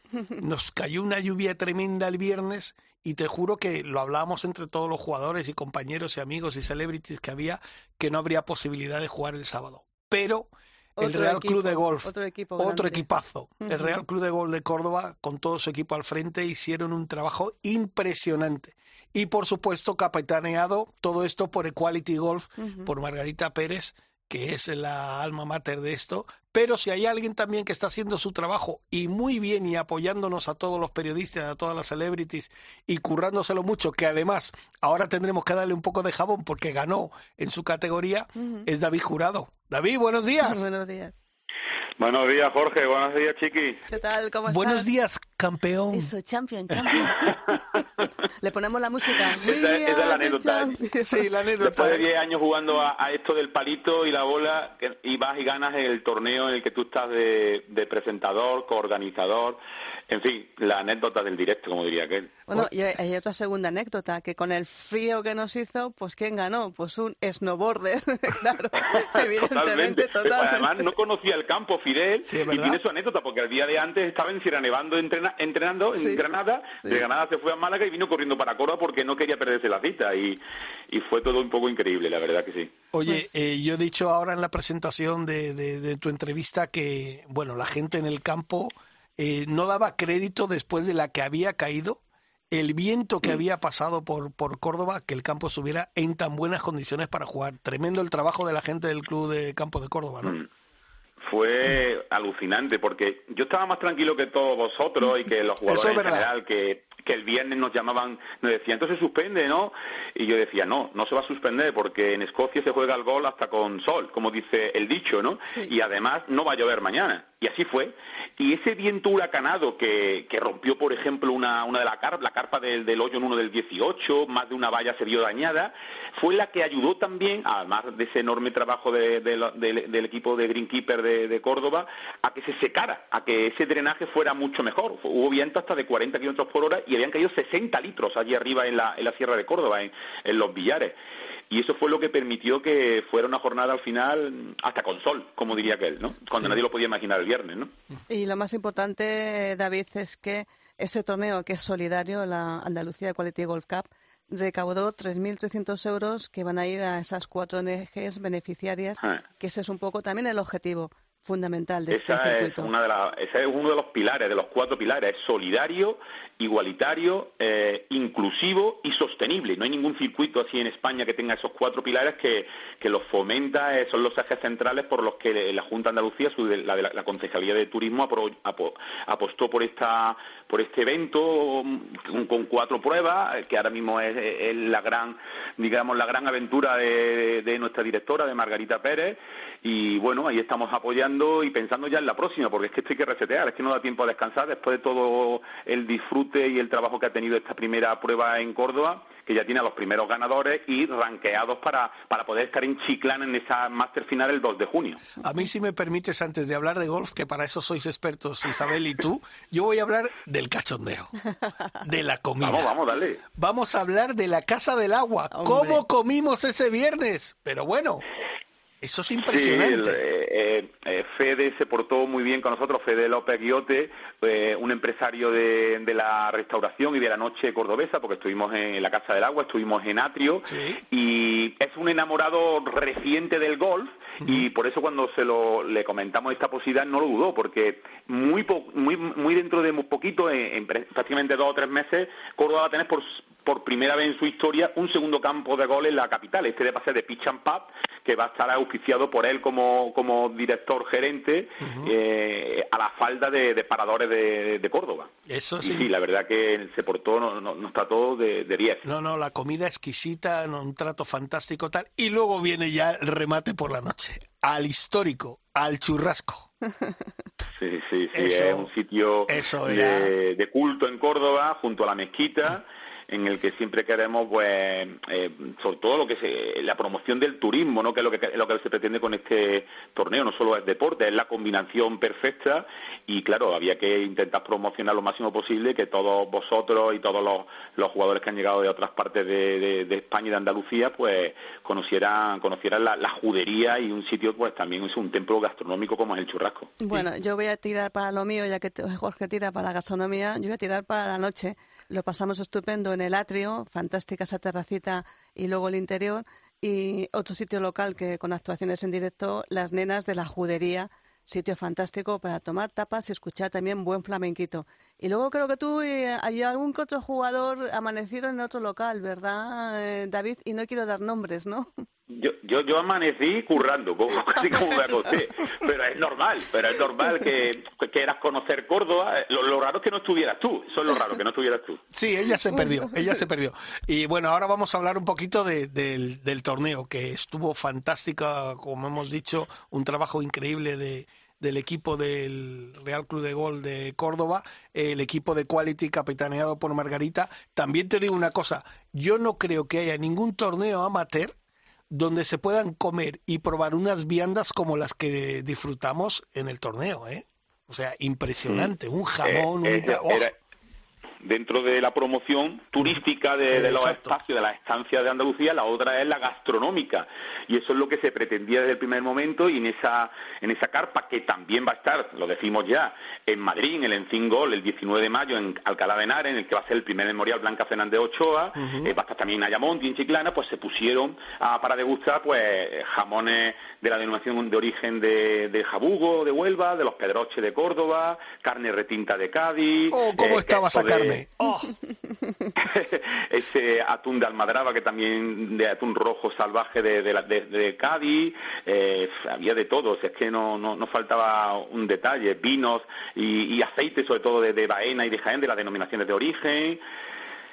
Nos cayó una lluvia tremenda el viernes y te juro que lo hablábamos entre todos los jugadores y compañeros y amigos y celebrities que había que no habría posibilidad de jugar el sábado. Pero el Otro Real equipo, Club de Golf, Otro equipo. otro grande. equipazo. El. Real Club de Golf de Córdoba, con todo su equipo al frente, hicieron un trabajo impresionante. Y por supuesto, capitaneado todo esto por Equality Golf, por Margarita Pérez, que es la alma mater de esto. Pero si hay alguien también que está haciendo su trabajo y muy bien y apoyándonos a todos los periodistas, a todas las celebrities y currándoselo mucho, que además ahora tendremos que darle un poco de jabón porque ganó en su categoría, es David Jurado. David, buenos días. Buenos días. Buenos días, Jorge. Buenos días, Chiqui. ¿Qué tal? ¿Cómo Buenos estás? días, campeón. Eso, champion, champion. Le ponemos la música. Esa- esa es la anécdota. Sí, la anécdota. Después de 10 años jugando a, a esto del palito y la bola, y vas y ganas el torneo en el que tú estás de, de presentador, coorganizador, en fin, la anécdota del directo, como diría aquel. Bueno, y hay hay otra segunda anécdota, que con el frío que nos hizo, pues ¿quién ganó? Pues un snowboarder, claro, evidentemente, Pero totalmente. Además, no conocía el campo Fidel Sí, es y tiene su anécdota porque el día de antes estaba en Sierra Nevando entrena- entrenando en Sí, Granada. sí. De Granada se fue a Málaga y vino corriendo para Córdoba porque no quería perderse la cita. Y, y fue todo un poco increíble, la verdad que sí. Oye, Pues- eh, yo he dicho ahora en la presentación de, de- de tu entrevista que, bueno, la gente en el campo eh, no daba crédito después de la que había caído, el viento Mm. que había pasado por, por Córdoba, que el campo estuviera en tan buenas condiciones para jugar. Tremendo el trabajo de la gente del Club de Campo de Córdoba, ¿no? Fue alucinante porque yo estaba más tranquilo que todos vosotros y que los es jugadores en general que, que el viernes nos llamaban, nos decían, entonces se suspende, ¿no? Y yo decía, no, no se va a suspender porque en Escocia se juega el gol hasta con sol, como dice el dicho, ¿no? Sí. Y además no va a llover mañana. Y así fue. Y ese viento huracanado que, que rompió, por ejemplo, una, una de la carpa, la carpa del, hoyo en uno del 18, más de una valla se vio dañada, fue la que ayudó también, además de ese enorme trabajo de- de del, equipo de Greenkeeper de, Córdoba, a que se secara, a que ese drenaje fuera mucho mejor. Hubo viento hasta de 40 kilómetros por hora y habían caído 60 litros allí arriba en la, en la Sierra de Córdoba, en, en los billares. Y eso fue lo que permitió que fuera una jornada al final hasta con sol, como diría aquel, ¿no? Cuando Sí. nadie lo podía imaginar el viernes, ¿no? Y lo más importante, David, es que ese torneo que es solidario, la Andalucía Quality Golf Cup, recaudó 3.300 euros que van a ir a esas cuatro ONGs beneficiarias, Ah. que ese es un poco también el objetivo fundamental de este Esa es, circuito. una de las- ese es uno de los pilares, de los cuatro pilares, es solidario, igualitario, eh, inclusivo y sostenible. No hay ningún circuito así en España que tenga esos cuatro pilares que, que los fomenta, eh, son los ejes centrales por los que la Junta de Andalucía, su- la, la, la Concejalía de Turismo, apro- apo- apostó por esta por este evento mm, con, con cuatro pruebas, eh, que ahora mismo es, es la gran, digamos, la gran aventura de, de nuestra directora, de Margarita Pérez, y bueno, ahí estamos apoyando y pensando ya en la próxima, porque es que esto hay que resetear, es que no da tiempo a descansar después de todo el disfrute y el trabajo que ha tenido esta primera prueba en Córdoba, que ya tiene a los primeros ganadores y ranqueados para, para poder estar en Chiclana en esa máster final el 2 de junio. A mí, si me permites, antes de hablar de golf, que para eso sois expertos, Isabel y tú, yo voy a hablar del cachondeo, de la comida. Vamos, vamos, dale. Vamos a hablar de la Casa del Agua. Hombre. ¿Cómo comimos ese viernes? Pero bueno, Eso es Sí, el, impresionante. eh, eh, Fede se portó muy bien con nosotros, Fede López Guiote, eh, un empresario de, de la restauración y de la noche cordobesa, porque estuvimos en la Casa del Agua, estuvimos en Atrio, y es un enamorado reciente del golf, y por eso cuando se lo le comentamos esta posibilidad no lo dudó, porque muy po- muy muy dentro de muy poquito, en, en prácticamente dos o tres meses, Córdoba va a tener por, por primera vez en su historia un segundo campo de gol en la capital, este de pase de Pitch and Pub, que va a estar auspiciado por él como, como director gerente eh, a la falda de, de paradores de, de Córdoba. Eso Y sí. sí, la verdad que se portó, no, no, nos trató de, de 10. No, no, la comida exquisita, no, un trato fantástico tal. Y luego viene ya el remate por la noche. Al histórico, al churrasco. Sí, sí, sí, Eso- es un sitio eso era- de, de culto en Córdoba, junto a la mezquita, en el que siempre queremos, pues, eh, sobre todo lo que se, la promoción del turismo, ¿no? Que es lo que, lo que se pretende con este torneo. No solo es deporte, es la combinación perfecta y, claro, había que intentar promocionar lo máximo posible que todos vosotros y todos los, los jugadores que han llegado de otras partes de, de- España y de Andalucía, pues, conocieran, conocieran la, judería y un sitio, pues, también es un templo gastronómico como es el churrasco. Bueno, yo voy a tirar para lo mío, ya que Jorge tira para la gastronomía, yo voy a tirar para la noche. Lo pasamos estupendo en el atrio, fantástica esa terracita y luego el interior. Y otro sitio local que con actuaciones en directo, Las Nenas de la Judería, sitio fantástico para tomar tapas y escuchar también buen flamenquito. Y luego creo que tú y hay algún que otro jugador amanecieron en otro local, ¿verdad, eh, David? Y no quiero dar nombres, ¿no? Yo, yo, yo amanecí currando, como, casi como me acosté. Pero es normal, pero es normal que que quieras conocer Córdoba. Lo, lo raro es que no estuvieras tú. Eso es lo raro, que no estuvieras tú. Sí, ella se perdió, ella se perdió. Y bueno, ahora vamos a hablar un poquito de- del, del torneo, que estuvo fantástica, como hemos dicho, un trabajo increíble de, del equipo del Real Club de Gol de Córdoba, el equipo de Quality capitaneado por Margarita. También te digo una cosa, yo no creo que haya ningún torneo amateur donde se puedan comer y probar unas viandas como las que disfrutamos en el torneo, ¿eh? O sea, impresionante, un jamón, Eh, un... eh, ¡oh! era- dentro de la promoción turística de, de los espacios de las estancias de Andalucía, la otra es la gastronómica. Y eso es lo que se pretendía desde el primer momento y en esa en esa carpa que también va a estar, lo decimos ya, en Madrid, en el Encín Gol, el 19 de mayo en Alcalá de Henares, en el que va a ser el primer memorial Blanca Fernández Ochoa, eh, va a estar también en Ayamonte y en Chiclana, pues se pusieron a- para degustar pues jamones de la denominación de origen de, de Jabugo, de Huelva, de los Pedroches de Córdoba, carne retinta de Cádiz. Oh, ¿cómo eh, estaba esa queso Oh, ese atún de Almadraba que también de atún rojo salvaje de, de, la- de- de Cádiz eh, había de todo es que no, no, no faltaba un detalle vinos y, y aceite sobre todo de, de Baena y de Jaén de las denominaciones de origen.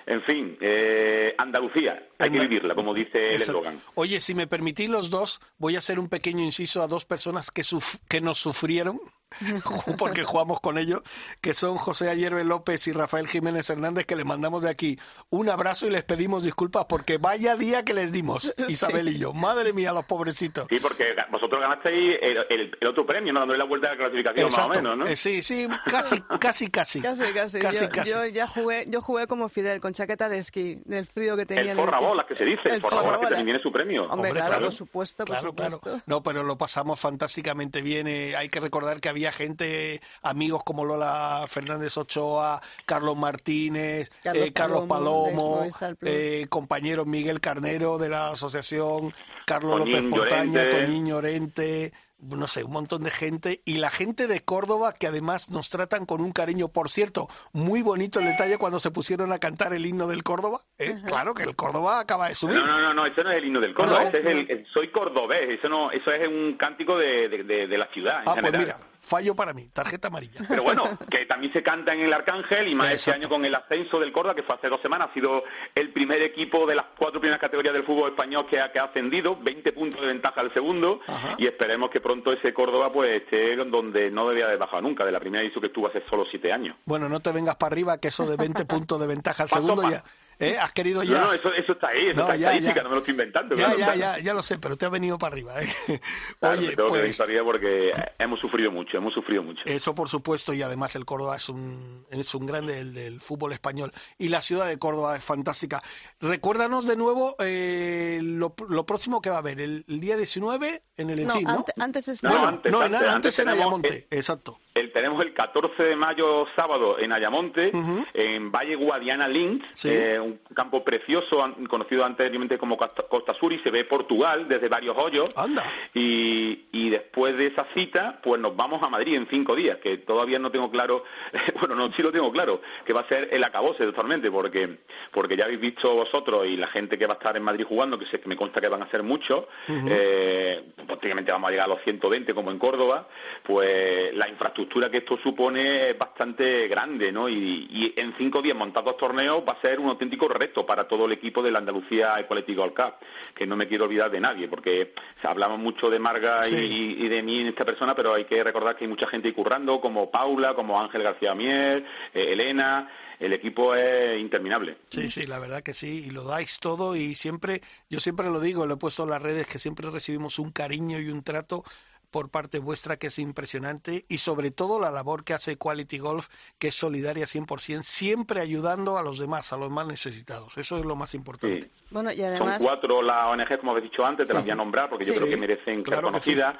En fin eh, Andalucía hay que vivirla como dice el eslogan. Oye, si me permitís los dos, voy a hacer un pequeño inciso a dos personas que, suf- que nos sufrieron, porque jugamos con ellos, que son José Ayerbe López y Rafael Jiménez Hernández, que les mandamos de aquí un abrazo y les pedimos disculpas porque vaya día que les dimos, Isabel y yo. Madre mía, los pobrecitos. sí porque vosotros ganasteis el, el- el otro premio no dándole la vuelta a la clasificación Exacto. más o menos ¿no? Eh, sí, sí, casi, casi, casi. Casi, casi. Casi, yo, casi. yo ya jugué, yo jugué como Fidel, con chaqueta de esquí, del frío que tenía. el forrabolas que se dice el, forrabolas que también tiene su premio Hombre, Hombre, claro, claro. por supuesto, por Claro, supuesto. claro. No, pero lo pasamos fantásticamente bien. eh, hay que recordar que había gente, amigos como Lola Fernández Ochoa, Carlos Martínez, Carlos eh, Carlos Palomo, eh, compañero Miguel Carnero de la asociación, Carlos Toñín López Portaña. Toñín Llorente, no sé, un montón de gente. Y la gente de Córdoba que además nos tratan con un cariño. Por cierto, muy bonito el detalle cuando se pusieron a cantar el himno del Córdoba. ¿eh? Claro que el Córdoba acaba de subir. No, no, no, no, ese no es el himno del Córdoba, ¿No? ese es el, el soy cordobés, eso no, eso es un cántico de, de, de- de la ciudad en Ah, pues general. mira, fallo para mí, tarjeta amarilla. Pero bueno, que también se canta en el Arcángel y más este año con el ascenso del Córdoba, que fue hace dos semanas, ha sido el primer equipo de las cuatro primeras categorías del fútbol español que ha, que ha ascendido, 20 puntos de ventaja al segundo, Ajá. y esperemos que pronto ese Córdoba pues esté donde no debía haber bajado nunca, de la primera edición que estuvo hace solo siete años. Bueno, no te vengas para arriba, que eso de 20 puntos de ventaja al segundo ya, ¿Eh? ¿Has querido ya? No, no, eso, eso está ahí, eso No, está ya, estadística, ya. no me lo estoy inventando. Ya, claro, ya, claro. ya, ya lo sé, pero te ha venido para arriba. ¿eh? Claro, Oye, me tengo que pues decir porque hemos sufrido mucho, hemos sufrido mucho. eso por supuesto y además el Córdoba es un es un grande del, del fútbol español y la ciudad de Córdoba es fantástica. Recuérdanos de nuevo eh, lo, lo próximo que va a haber el, el día 19 en el Enfín, ¿no? ante- antes está... No, Bueno, antes, antes, antes, antes Ayamonte, exacto. El, tenemos el 14 de mayo sábado en Ayamonte, en Valle Guadiana Link, Sí. eh, un campo precioso, conocido anteriormente como Costa, Costa Sur, y se ve Portugal desde varios hoyos. Anda. Y, y después de esa cita, pues nos vamos a Madrid en cinco días, que todavía no tengo claro, bueno, no, sí lo tengo claro, que va a ser el acabose totalmente, porque, porque ya habéis visto vosotros y la gente que va a estar en Madrid jugando, que sé que me consta que van a ser muchos, eh, prácticamente vamos a llegar a los 120 como en Córdoba, pues la infraestructura que esto supone es bastante grande, ¿no? Y, y en cinco días montar dos torneos va a ser un auténtico reto para todo el equipo de la Andalucía Equality Gold Cup, que no me quiero olvidar de nadie, porque hablamos mucho de Marga y- Sí. y, de mí en esta persona, pero hay que recordar que hay mucha gente currando, como Paula, como Ángel García Mier, eh, Elena, el equipo es interminable. Sí, sí, la verdad que sí, y lo dais todo y siempre, yo siempre lo digo, lo he puesto en las redes, que siempre recibimos un cariño y un trato por parte vuestra que es impresionante y sobre todo la labor que hace Quality Golf, que es solidaria 100%, siempre ayudando a los demás, a los más necesitados. Eso es lo más importante. Sí. Bueno, y Son además... cuatro las ONG, como habéis dicho antes, te las voy a nombrar porque yo Sí, creo que merecen claro ser que sí. conocidas,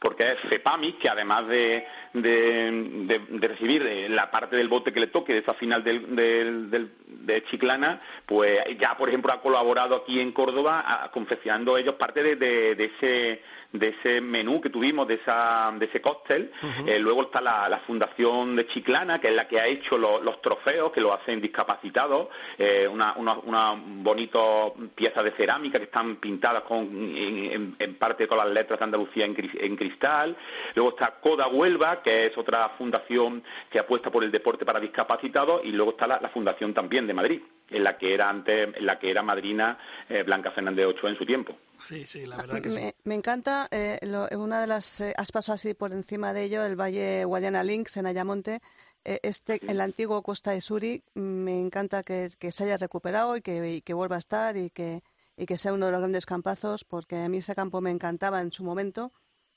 porque es CEPAMI, que además de, de, de- de recibir eh, la parte del bote que le toque de esa final del, del- del- de Chiclana, pues ya, por ejemplo, ha colaborado aquí en Córdoba a- confeccionando ellos parte de, de- ese de ese menú que tuvimos, de, esa, de ese cóctel. Eh, luego está la, la Fundación de Chiclana, que es la que ha hecho lo- los trofeos, que lo hacen discapacitados, eh, una, una, una bonitas piezas de cerámica que están pintadas con, en, en- en parte con las letras de Andalucía en, en cristal. Luego está Coda Huelva, que es otra fundación que apuesta por el deporte para discapacitados, y luego está la, la Fundación también de Madrid, en la que era antes, en la que era madrina eh, Blanca Fernández Ochoa en su tiempo. Sí, sí, la verdad que sí. Me, me encanta, eh, lo- una de las, eh, has pasado así por encima de ello, el Valle Guadiana Links en Ayamonte, eh, este, el antiguo Costa de Suri, me encanta que, que se haya recuperado y que, y que vuelva a estar y que, y que sea uno de los grandes campazos, porque a mí ese campo me encantaba en su momento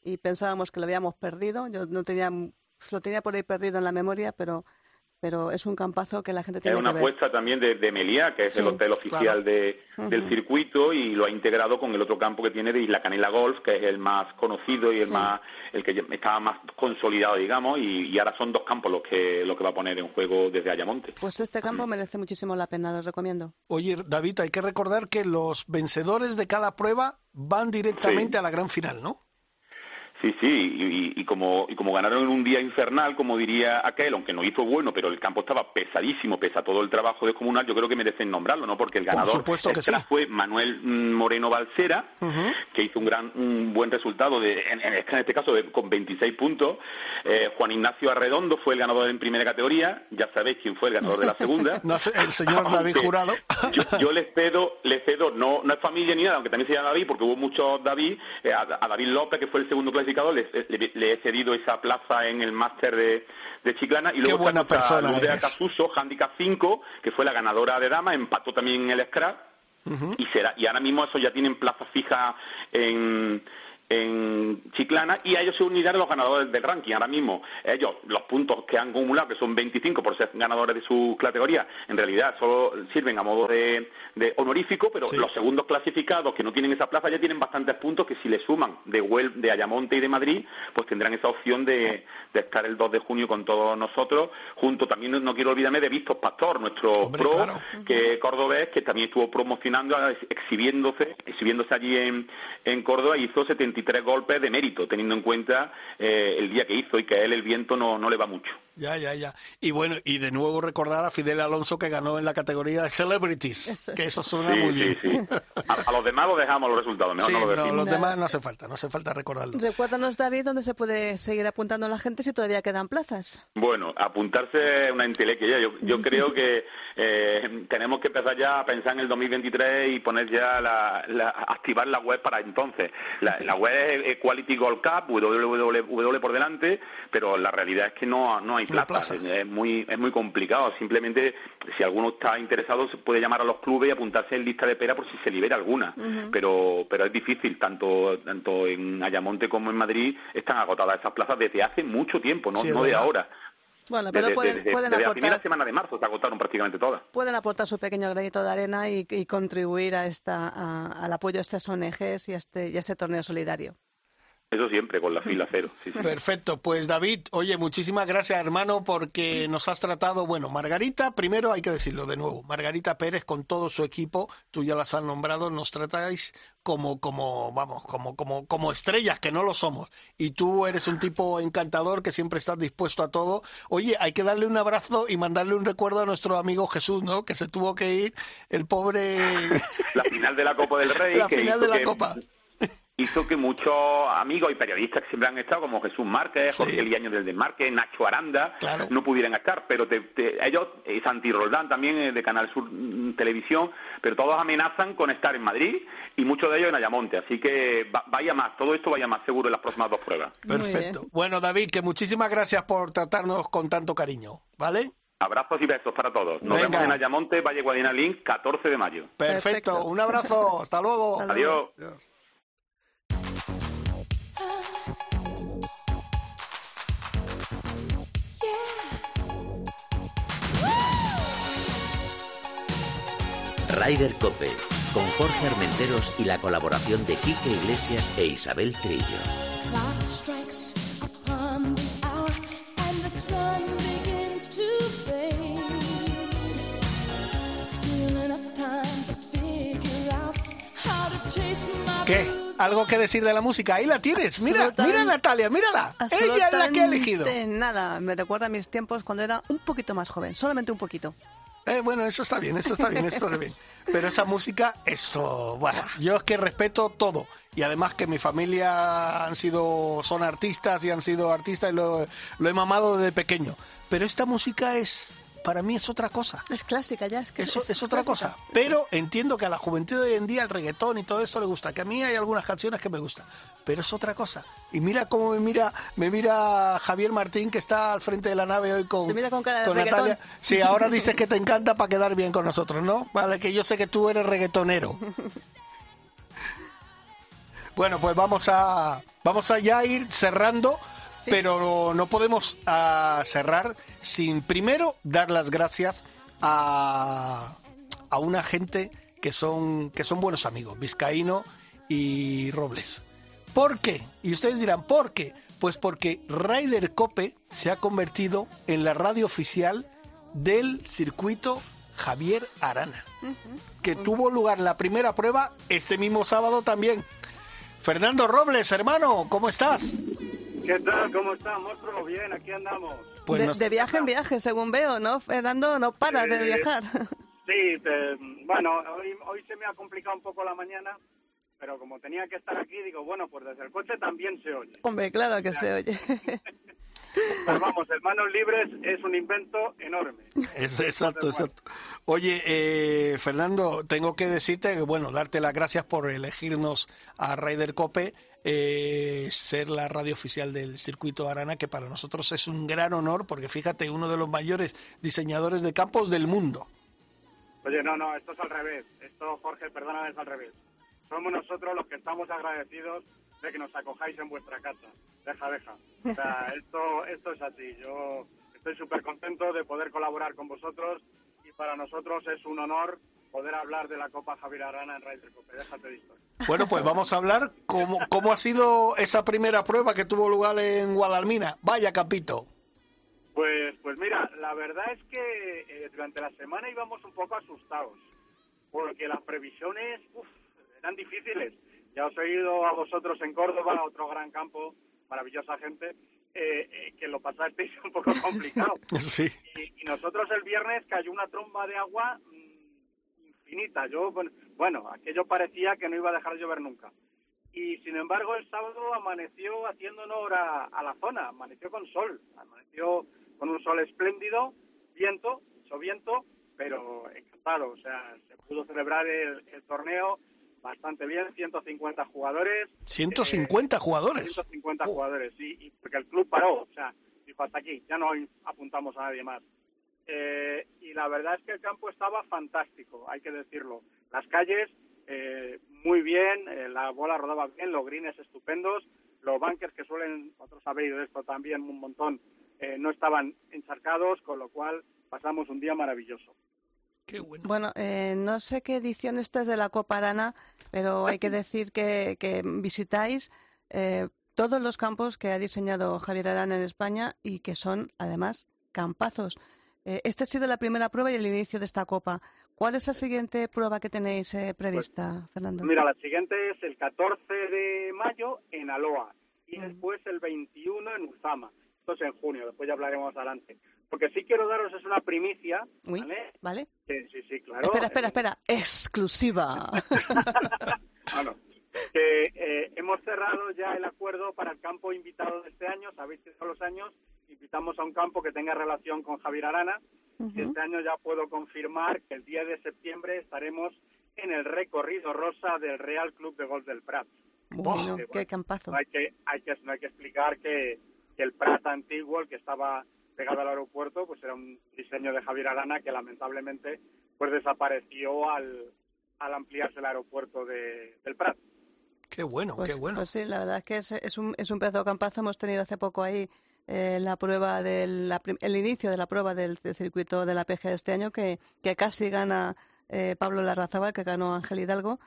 y pensábamos que lo habíamos perdido, yo no tenía, lo tenía por ahí perdido en la memoria, pero, pero es un campazo que la gente Es tiene una que ver. apuesta también de, de Meliá, que es el hotel oficial claro. de, del circuito, y lo ha integrado con el otro campo que tiene de Isla Canela Golf, que es el más conocido y el Sí. más el que ya estaba más consolidado, digamos, y, y ahora son dos campos los que lo que va a poner en juego desde Ayamonte. Pues este campo merece muchísimo la pena, lo recomiendo. Oye, David, hay que recordar que los vencedores de cada prueba van directamente Sí. a la gran final, ¿no? Sí, sí, y, y- como, y como ganaron en un día infernal, como diría aquel, aunque no hizo bueno, pero el campo estaba pesadísimo, pese a todo el trabajo descomunal, yo creo que merecen nombrarlo, ¿no? Porque el ganador que sí. fue Manuel mm, Moreno Balsera, que hizo un gran, un buen resultado, de, en, en este este caso de- con 26 puntos. Eh, Juan Ignacio Arredondo fue el ganador en primera categoría, ya sabéis quién fue el ganador de la segunda. No el señor David Jurado. Yo, yo les cedo, les cedo, no, no es familia ni nada, aunque también se llama David, porque hubo muchos David, eh, a, a David López, que fue el segundo clasificado, le, le- le he cedido esa plaza en el máster de, de Chiclana. Y luego buena persona Lourdes. Acasuso, Handicap 5, que fue la ganadora de Dama, empató también en el scrap. y será y ahora mismo eso ya tienen plaza fija en en Chiclana y a ellos se unirán los ganadores del ranking. Ahora mismo, ellos, los puntos que han acumulado, que son 25 por ser ganadores de su categoría, en realidad solo sirven a modo de, de honorífico, pero Sí. los segundos clasificados que no tienen esa plaza ya tienen bastantes puntos que si le suman de Huel, de Ayamonte y de Madrid, pues tendrán esa opción de, de estar el 2 de junio con todos nosotros, junto también no, quiero olvidarme de Víctor Pastor, nuestro Hombre, pro, claro. que cordobés, que también estuvo promocionando, exhibiéndose, exhibiéndose allí en, en Córdoba, y hizo 73 golpes de mérito, teniendo en cuenta eh, el día que hizo y que a él el viento no, no le va mucho. Ya, ya, ya. Y bueno, y de nuevo recordar a Fidel Alonso que ganó en la categoría de Celebrities, Eso que es. eso suena Sí, muy sí, bien. sí. A, a los demás lo dejamos los resultados, mejor Sí, no lo no, los demás no hace falta, no hace falta recordarlo. Recuérdanos, David, dónde se puede seguir apuntando la gente si todavía quedan plazas. Bueno, apuntarse es una entelequia. Yo, yo creo que eh, tenemos que empezar ya a pensar en el 2023 y poner ya la, la- activar la web para entonces. La, la web es Equality Gold Cup, www por delante, pero la realidad es que no, no hay hay plaza. Es muy, es muy complicado. Simplemente, si alguno está interesado, se puede llamar a los clubes y apuntarse en lista de espera por si se libera alguna. pero, pero es difícil, tanto, tanto en Ayamonte como en Madrid están agotadas esas plazas desde hace mucho tiempo, no, Sí, no de ahora. Bueno, pero Desde, pueden, desde- pueden desde la primera semana de marzo se agotaron prácticamente todas. pueden aportar su pequeño granito de arena y, y contribuir a esta, a- al apoyo a estas ONGs y a este, y a este torneo solidario. Eso siempre, con la fila cero. sí, sí. Perfecto, pues David, oye, muchísimas gracias hermano porque nos has tratado, bueno, Margarita, primero hay que decirlo de nuevo, Margarita Pérez con todo su equipo, tú ya las has nombrado, nos tratáis como, como, vamos, como, como, como estrellas, que no lo somos. Y tú eres un tipo encantador que siempre estás dispuesto a todo. Oye, hay que darle un abrazo y mandarle un recuerdo a nuestro amigo Jesús, ¿no? Que se tuvo que ir, el pobre... La final de la Copa del Rey. La que final hizo de la que- Copa. Hizo que muchos amigos y periodistas que siempre han estado, como Jesús Márquez, Jorge Liaño del Desmarque, Nacho Aranda, Claro. no pudieran estar, pero te- te- ellos, eh, Santi Roldán también eh, de Canal Sur mm, Televisión, pero todos amenazan con estar en Madrid y muchos de ellos en Ayamonte, así que va- vaya más, todo esto vaya más seguro en las próximas dos pruebas. Perfecto. Bueno, David, que muchísimas gracias por tratarnos con tanto cariño, ¿vale? Abrazos y besos para todos. Nos Venga. vemos en Ayamonte, Valle Guadina Link, 14 de mayo. Perfecto. Perfecto. Un abrazo. Hasta luego. Hasta luego. Adiós. Ryder Cope, con Jorge Armenteros y la colaboración de Quique Iglesias e Isabel Trillo. ¿Algo que decir de la música? Ahí la tienes. Mira, mira Natalia, mírala. Ella es la que ha elegido. Nada, me recuerda a mis tiempos cuando era un poquito más joven, solamente un poquito. Eh, bueno, eso está bien, eso está bien, eso está bien. Pero esa música, esto, bueno, yo es que respeto todo. Y además que mi familia han sido, son artistas y han sido artistas y lo, lo he mamado desde pequeño. Pero esta música es, para mí es otra cosa. Es clásica ya, es que Eso es, otra clásica. cosa. Pero entiendo que a la juventud de hoy en día el reggaetón y todo esto le gusta. Que a mí hay algunas canciones que me gustan. Pero es otra cosa. Y mira cómo me mira, me mira Javier Martín, que está al frente de la nave hoy con, Te mira con cara de Natalia. Sí, ahora dices que te encanta para quedar bien con nosotros, ¿no? Vale, que yo sé que tú eres reggaetonero. Bueno, pues vamos a vamos a ya ir cerrando, Sí. pero no podemos ah, cerrar sin primero dar las gracias a, a una gente que son que son buenos amigos, Vizcaíno y Robles. ¿Por qué? Y ustedes dirán, ¿por qué? Pues porque Ryder Cope se ha convertido en la radio oficial del circuito Javier Arana, que tuvo lugar la primera prueba este mismo sábado también. Fernando Robles, hermano, ¿cómo estás? ¿Qué tal? ¿Cómo está, monstruo? Bien, aquí andamos. Pues de, nos- de viaje en viaje, según veo, ¿no? Fernando, no paras de Eh, viajar. Sí, te- bueno, hoy, hoy se me ha complicado un poco la mañana, pero como tenía que estar aquí, digo, bueno, pues desde el coche también se oye. Hombre, claro que se oye. Pues vamos, el Manos Libres es un invento enorme. Es- exacto, exacto. Oye, eh, Fernando, tengo que decirte que, bueno, darte las gracias por elegirnos a Ryder Cope, eh, ser la radio oficial del circuito Arana, que para nosotros es un gran honor, porque fíjate, uno de los mayores diseñadores de campos del mundo. Oye, no, no, esto es al revés. Esto, Jorge, perdóname, es al revés. Somos nosotros los que estamos agradecidos de que nos acojáis en vuestra casa. Deja, deja. O sea, esto, esto es así. Yo estoy súper contento de poder colaborar con vosotros y para nosotros es un honor poder hablar de la Copa Javier Arana en Ryder. Déjate de historia. Bueno, pues vamos a hablar cómo, cómo ha sido esa primera prueba que tuvo lugar en Guadalmina. Vaya, Capito. Pues, pues mira, la verdad es que eh, durante la semana íbamos un poco asustados, porque las previsiones uf, eran difíciles. Ya os he oído a vosotros en Córdoba, otro gran campo, maravillosa gente, eh, eh, que lo pasasteis un poco complicado. Sí. Y, y nosotros el viernes cayó una tromba de agua infinita. Yo, bueno, aquello parecía que no iba a dejar de llover nunca. Y sin embargo, el sábado amaneció haciendo honor a, a la zona, amaneció con sol, amaneció con un sol espléndido, viento, mucho viento, pero encantado. O sea, se pudo celebrar el, el torneo bastante bien, 150 jugadores. 150 jugadores. 150 jugadores, sí, y porque el club paró, o sea, equipo hasta aquí, ya no apuntamos a nadie más. Eh, y la verdad es que el campo estaba fantástico, hay que decirlo. Las calles, eh, muy bien, eh, la bola rodaba bien, los greens estupendos, los bunkers que suelen, vosotros sabéis de esto también un montón, eh, no estaban encharcados, con lo cual pasamos un día maravilloso. Qué bueno. Bueno, eh, no sé qué edición esta es de la Copa Arana, pero hay que decir que, que visitáis eh, todos los campos que ha diseñado Javier Arana en España y que son, además, campazos. Eh, esta ha sido la primera prueba y el inicio de esta Copa. ¿Cuál es la siguiente prueba que tenéis eh, prevista, Fernando? Mira, la siguiente es el 14 de mayo en Aloa y después el 21 en Uzama. Esto es en junio, después ya hablaremos adelante. Porque sí quiero daros es una primicia, Uy, ¿vale? ¿Vale? Que, sí, sí, claro. espera, espera, Eh, espera. Exclusiva. Bueno, que eh, hemos cerrado ya el acuerdo para el campo invitado de este año. Sabéis que todos los años invitamos a un campo que tenga relación con Javier Arana. Y este año ya puedo confirmar que el día de septiembre estaremos en el recorrido rosa del Real Club de Golf del Prat. Bueno, Que, qué campazo. No hay que, hay que, no hay que explicar que, que el Prat antiguo, el que estaba pegado al aeropuerto, pues era un diseño de Javier Arana que lamentablemente pues desapareció al, al ampliarse el aeropuerto de, del Prat. Qué bueno, Pues, qué bueno. pues sí, la verdad es que es, es un, es un pedazo de campazo. Hemos tenido hace poco ahí eh, la prueba del la el inicio de la prueba del, del circuito de la PG de este año que, que casi gana eh, Pablo Larrazábal, que ganó Ángel Hidalgo.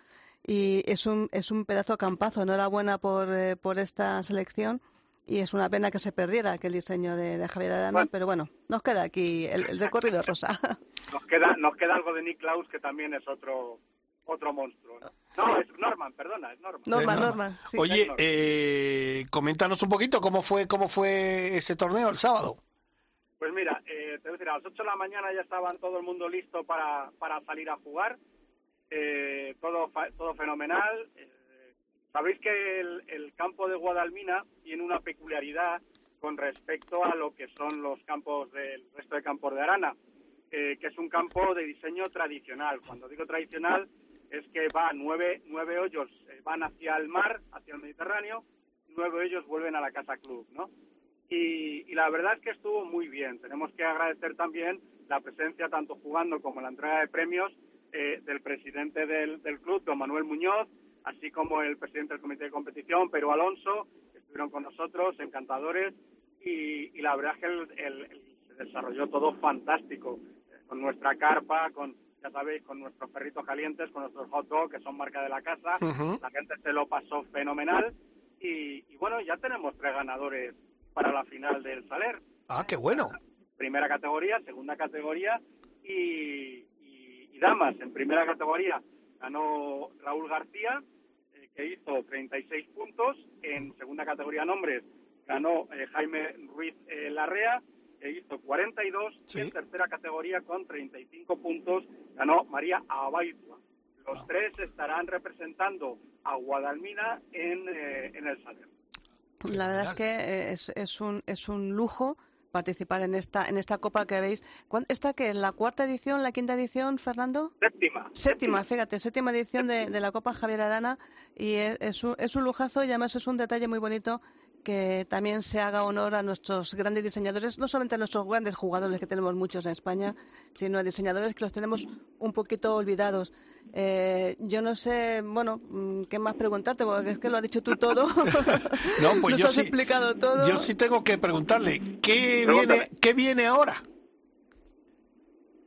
Y es un, es un pedazo de campazo. Enhorabuena por, eh, por esta selección. Y es una pena que se perdiera aquel diseño de, de Javier Arana, Bueno. pero bueno, nos queda aquí el, el recorrido rosa. Nos queda, nos queda algo de Nick Klaus, que también es otro otro monstruo. ¿no? No, es Norman, perdona, es Norman. Norma, Norma. Norma. sí. Oye, eh, coméntanos un poquito cómo fue cómo fue ese torneo el sábado. Pues mira, eh, te voy a decir, a las 8 de la mañana ya estaban todo el mundo listo para, para salir a jugar. Eh, todo, fa- todo fenomenal. Eh, Sabéis que el, el campo de Guadalmina tiene una peculiaridad con respecto a lo que son los campos del resto de campos de Arana, eh, que es un campo de diseño tradicional. Cuando digo tradicional es que va nueve, nueve hoyos eh, van hacia el mar, hacia el Mediterráneo, nueve hoyos vuelven a la casa club, ¿no? y, y la verdad es que estuvo muy bien. Tenemos que agradecer también la presencia, tanto jugando como la entrega de premios, eh, del presidente del, del club, don Manuel Muñoz, así como el presidente del comité de competición, Pedro Alonso, estuvieron con nosotros, encantadores, y, la verdad es que el- se desarrolló todo fantástico, eh, con nuestra carpa, con ya sabéis, con nuestros perritos calientes, con nuestros hot dogs, que son marca de la casa, Ujú. la gente se lo pasó fenomenal, y, y bueno, ya tenemos tres ganadores para la final del Saler. Ah, qué bueno. Primera categoría, segunda categoría y, y- y damas. En primera categoría ganó Raúl García, eh, que hizo 36 puntos. En segunda categoría nombres ganó eh, Jaime Ruiz eh, Larrea, que hizo 42. Sí. Y en tercera categoría, con 35 puntos, ganó María Abaitua. Los tres estarán representando a Guadalmina en, eh, en el Saler. La verdad es que eh, es, es, un, es un lujo participar en esta en esta copa que veis. ¿Cuán- ¿Esta que es la cuarta edición, la quinta edición, Fernando? Séptima. Séptima, fíjate, séptima edición de, de la Copa Javier Arana y es, es un, es un lujazo y además es un detalle muy bonito que también se haga honor a nuestros grandes diseñadores, no solamente a nuestros grandes jugadores, que tenemos muchos en España, sino a diseñadores que los tenemos un poquito olvidados. Eh, yo no sé, bueno, mm, ¿qué más preguntarte? Porque es que lo has dicho tú todo. No, pues Nos yo has sí, explicado todo. yo sí tengo que preguntarle, ¿qué Pregúntame. viene, ¿qué viene ahora?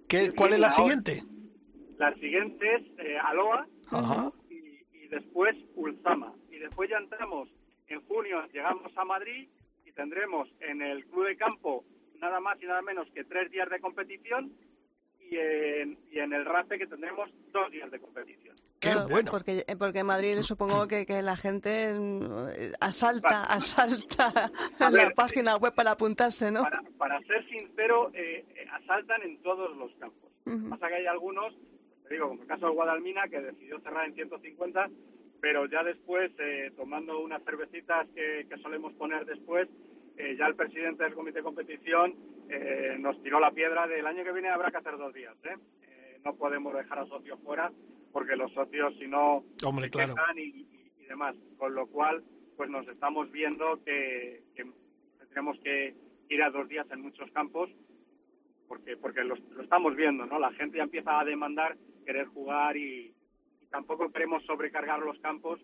¿Qué, ¿Qué ¿Cuál es la ahora? siguiente? La siguiente es eh, Aloha Ajá. y, y después Ulzama. Y después ya entramos en junio, llegamos a Madrid y tendremos en el club de campo nada más y nada menos que tres días de competición y en, y en el RAPE que tendremos dos días de competición. Qué Claro, bueno. Porque, eh, porque en Madrid supongo que, que la gente mm, asalta, asalta A la ver, página web para apuntarse, ¿no? Para, para ser sincero, eh, eh, asaltan en todos los campos. Ujú. Pasa que hay algunos, te digo, como el caso de Guadalmina, que decidió cerrar en 150, pero ya después, eh, tomando unas cervecitas que, que solemos poner después, eh, ya el presidente del comité de competición eh, nos tiró la piedra del año que viene habrá que hacer dos días. ¿eh? Eh, no podemos dejar a socios fuera, porque los socios, si no, Hombre, se claro. y, y- y demás. Con lo cual, pues nos estamos viendo que, que tendremos que, ir a dos días en muchos campos porque porque lo, lo estamos viendo, ¿no? La gente ya empieza a demandar querer jugar y tampoco queremos sobrecargar los campos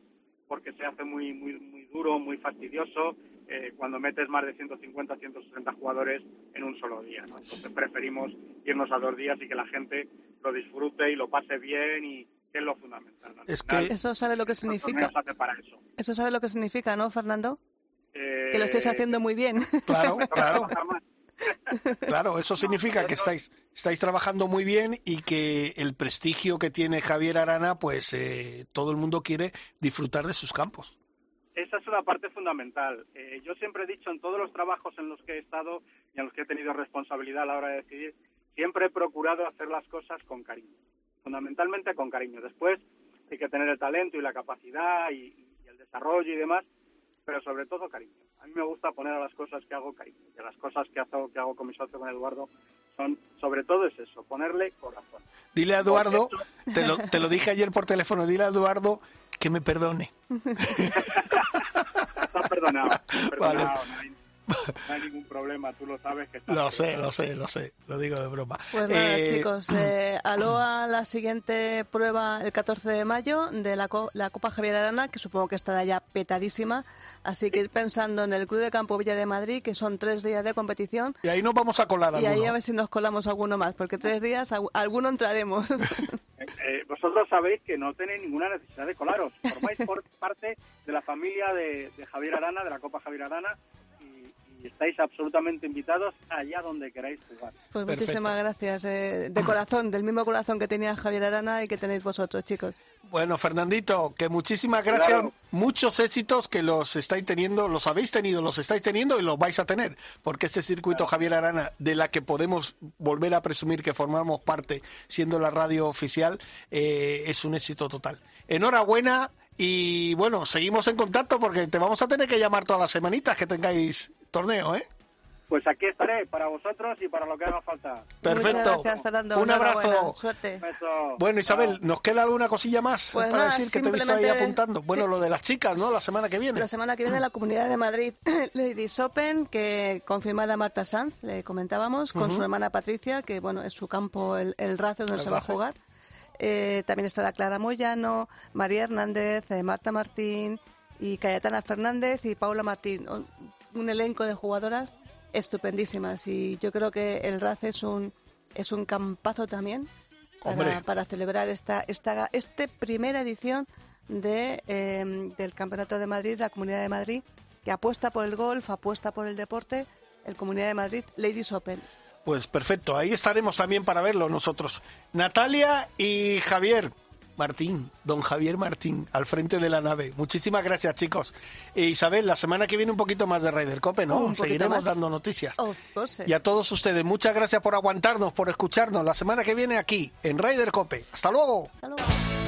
porque se hace muy muy muy duro, muy fastidioso eh, cuando metes más de 150, 160 jugadores en un solo día, ¿no? Entonces preferimos irnos a dos días y que la gente lo disfrute y lo pase bien y que es lo fundamental. Es final, que- Eso sabe lo que significa. se hace para eso. Eso sabe lo que significa, ¿no, Fernando? Eh, Que lo estáis haciendo muy bien. Claro, claro. Claro, eso significa que estáis, estáis trabajando muy bien y que el prestigio que tiene Javier Arana, pues eh, todo el mundo quiere disfrutar de sus campos. Esa es una parte fundamental. Eh, yo siempre he dicho en todos los trabajos en los que he estado y en los que he tenido responsabilidad a la hora de decidir, siempre he procurado hacer las cosas con cariño, fundamentalmente con cariño. Después hay que tener el talento y la capacidad y, y el desarrollo y demás, pero sobre todo cariño. A mí me gusta poner a las cosas que hago cariño. Y a las cosas que hago, que hago con mi socio, con Eduardo, son, sobre todo es eso, ponerle corazón. Dile a Eduardo, te lo, te lo dije ayer por teléfono, dile a Eduardo que me perdone. Estás perdonado, estás Vale. perdonado, no, hay, no hay ningún problema, tú lo sabes que Lo sé, lo sé, lo sé, lo digo de broma. Pues nada, Eh, chicos, eh, Aloha la siguiente prueba el 14 de mayo de la, co- la Copa Javier Arana, que supongo que estará ya petadísima. Así que ir pensando en el Club de Campo Villa de Madrid, que son tres días de competición. Y ahí nos vamos a colar Y ahí a ver si nos colamos alguno más, porque tres días algu- alguno entraremos. Eh, eh, vosotros sabéis que no tenéis ninguna necesidad de colaros. Formáis por parte de la familia de, de Javier Arana, de la Copa Javier Arana, y, y estáis absolutamente invitados allá donde queráis jugar. Pues Perfecto. muchísimas gracias. eh, de corazón, del mismo corazón que tenía Javier Arana y que tenéis vosotros, chicos. Bueno, Fernandito, que muchísimas gracias. Claro. Muchos éxitos que los estáis teniendo, los habéis tenido, los estáis teniendo y los vais a tener. Porque este circuito Javier Arana, de la que podemos volver a presumir que formamos parte, siendo la radio oficial, eh, es un éxito total. Enhorabuena y bueno, seguimos en contacto porque te vamos a tener que llamar todas las semanitas que tengáis torneo, ¿eh? Pues aquí estaré para vosotros y para lo que haga falta. Perfecto. Muchas gracias, Fernando. Un abrazo. Suerte. Bueno, Isabel. ¿nos queda alguna cosilla más Pues para nada, decir que te he visto ahí apuntando? Bueno, sí. lo de las chicas, ¿no? La semana que viene. La semana que viene la Comunidad de Madrid Ladies Open, que confirmada Marta Sanz, le comentábamos, con su hermana Patricia, que bueno, es su campo, el, el RACE, donde El se va a jugar. Eh, también estará Clara Moyano, María Hernández, eh, Marta Martín y Cayetana Fernández y Paula Martín. Un, elenco de jugadoras estupendísimas y yo creo que el RACE es un, es un campazo también para, para celebrar esta, esta este primera edición de, eh, del Campeonato de Madrid, la Comunidad de Madrid, que apuesta por el golf, apuesta por el deporte, el Comunidad de Madrid Ladies Open. Pues perfecto, ahí estaremos también para verlo nosotros. Natalia y Javier Martín, don Javier Martín, al frente de la nave. Muchísimas gracias, chicos. E Isabel, la semana que viene un poquito más de Ryder Cope, ¿no? Un Seguiremos más. dando noticias. Y a todos ustedes, muchas gracias por aguantarnos, por escucharnos. La semana que viene aquí, en Ryder Cope. Hasta luego. Hasta luego.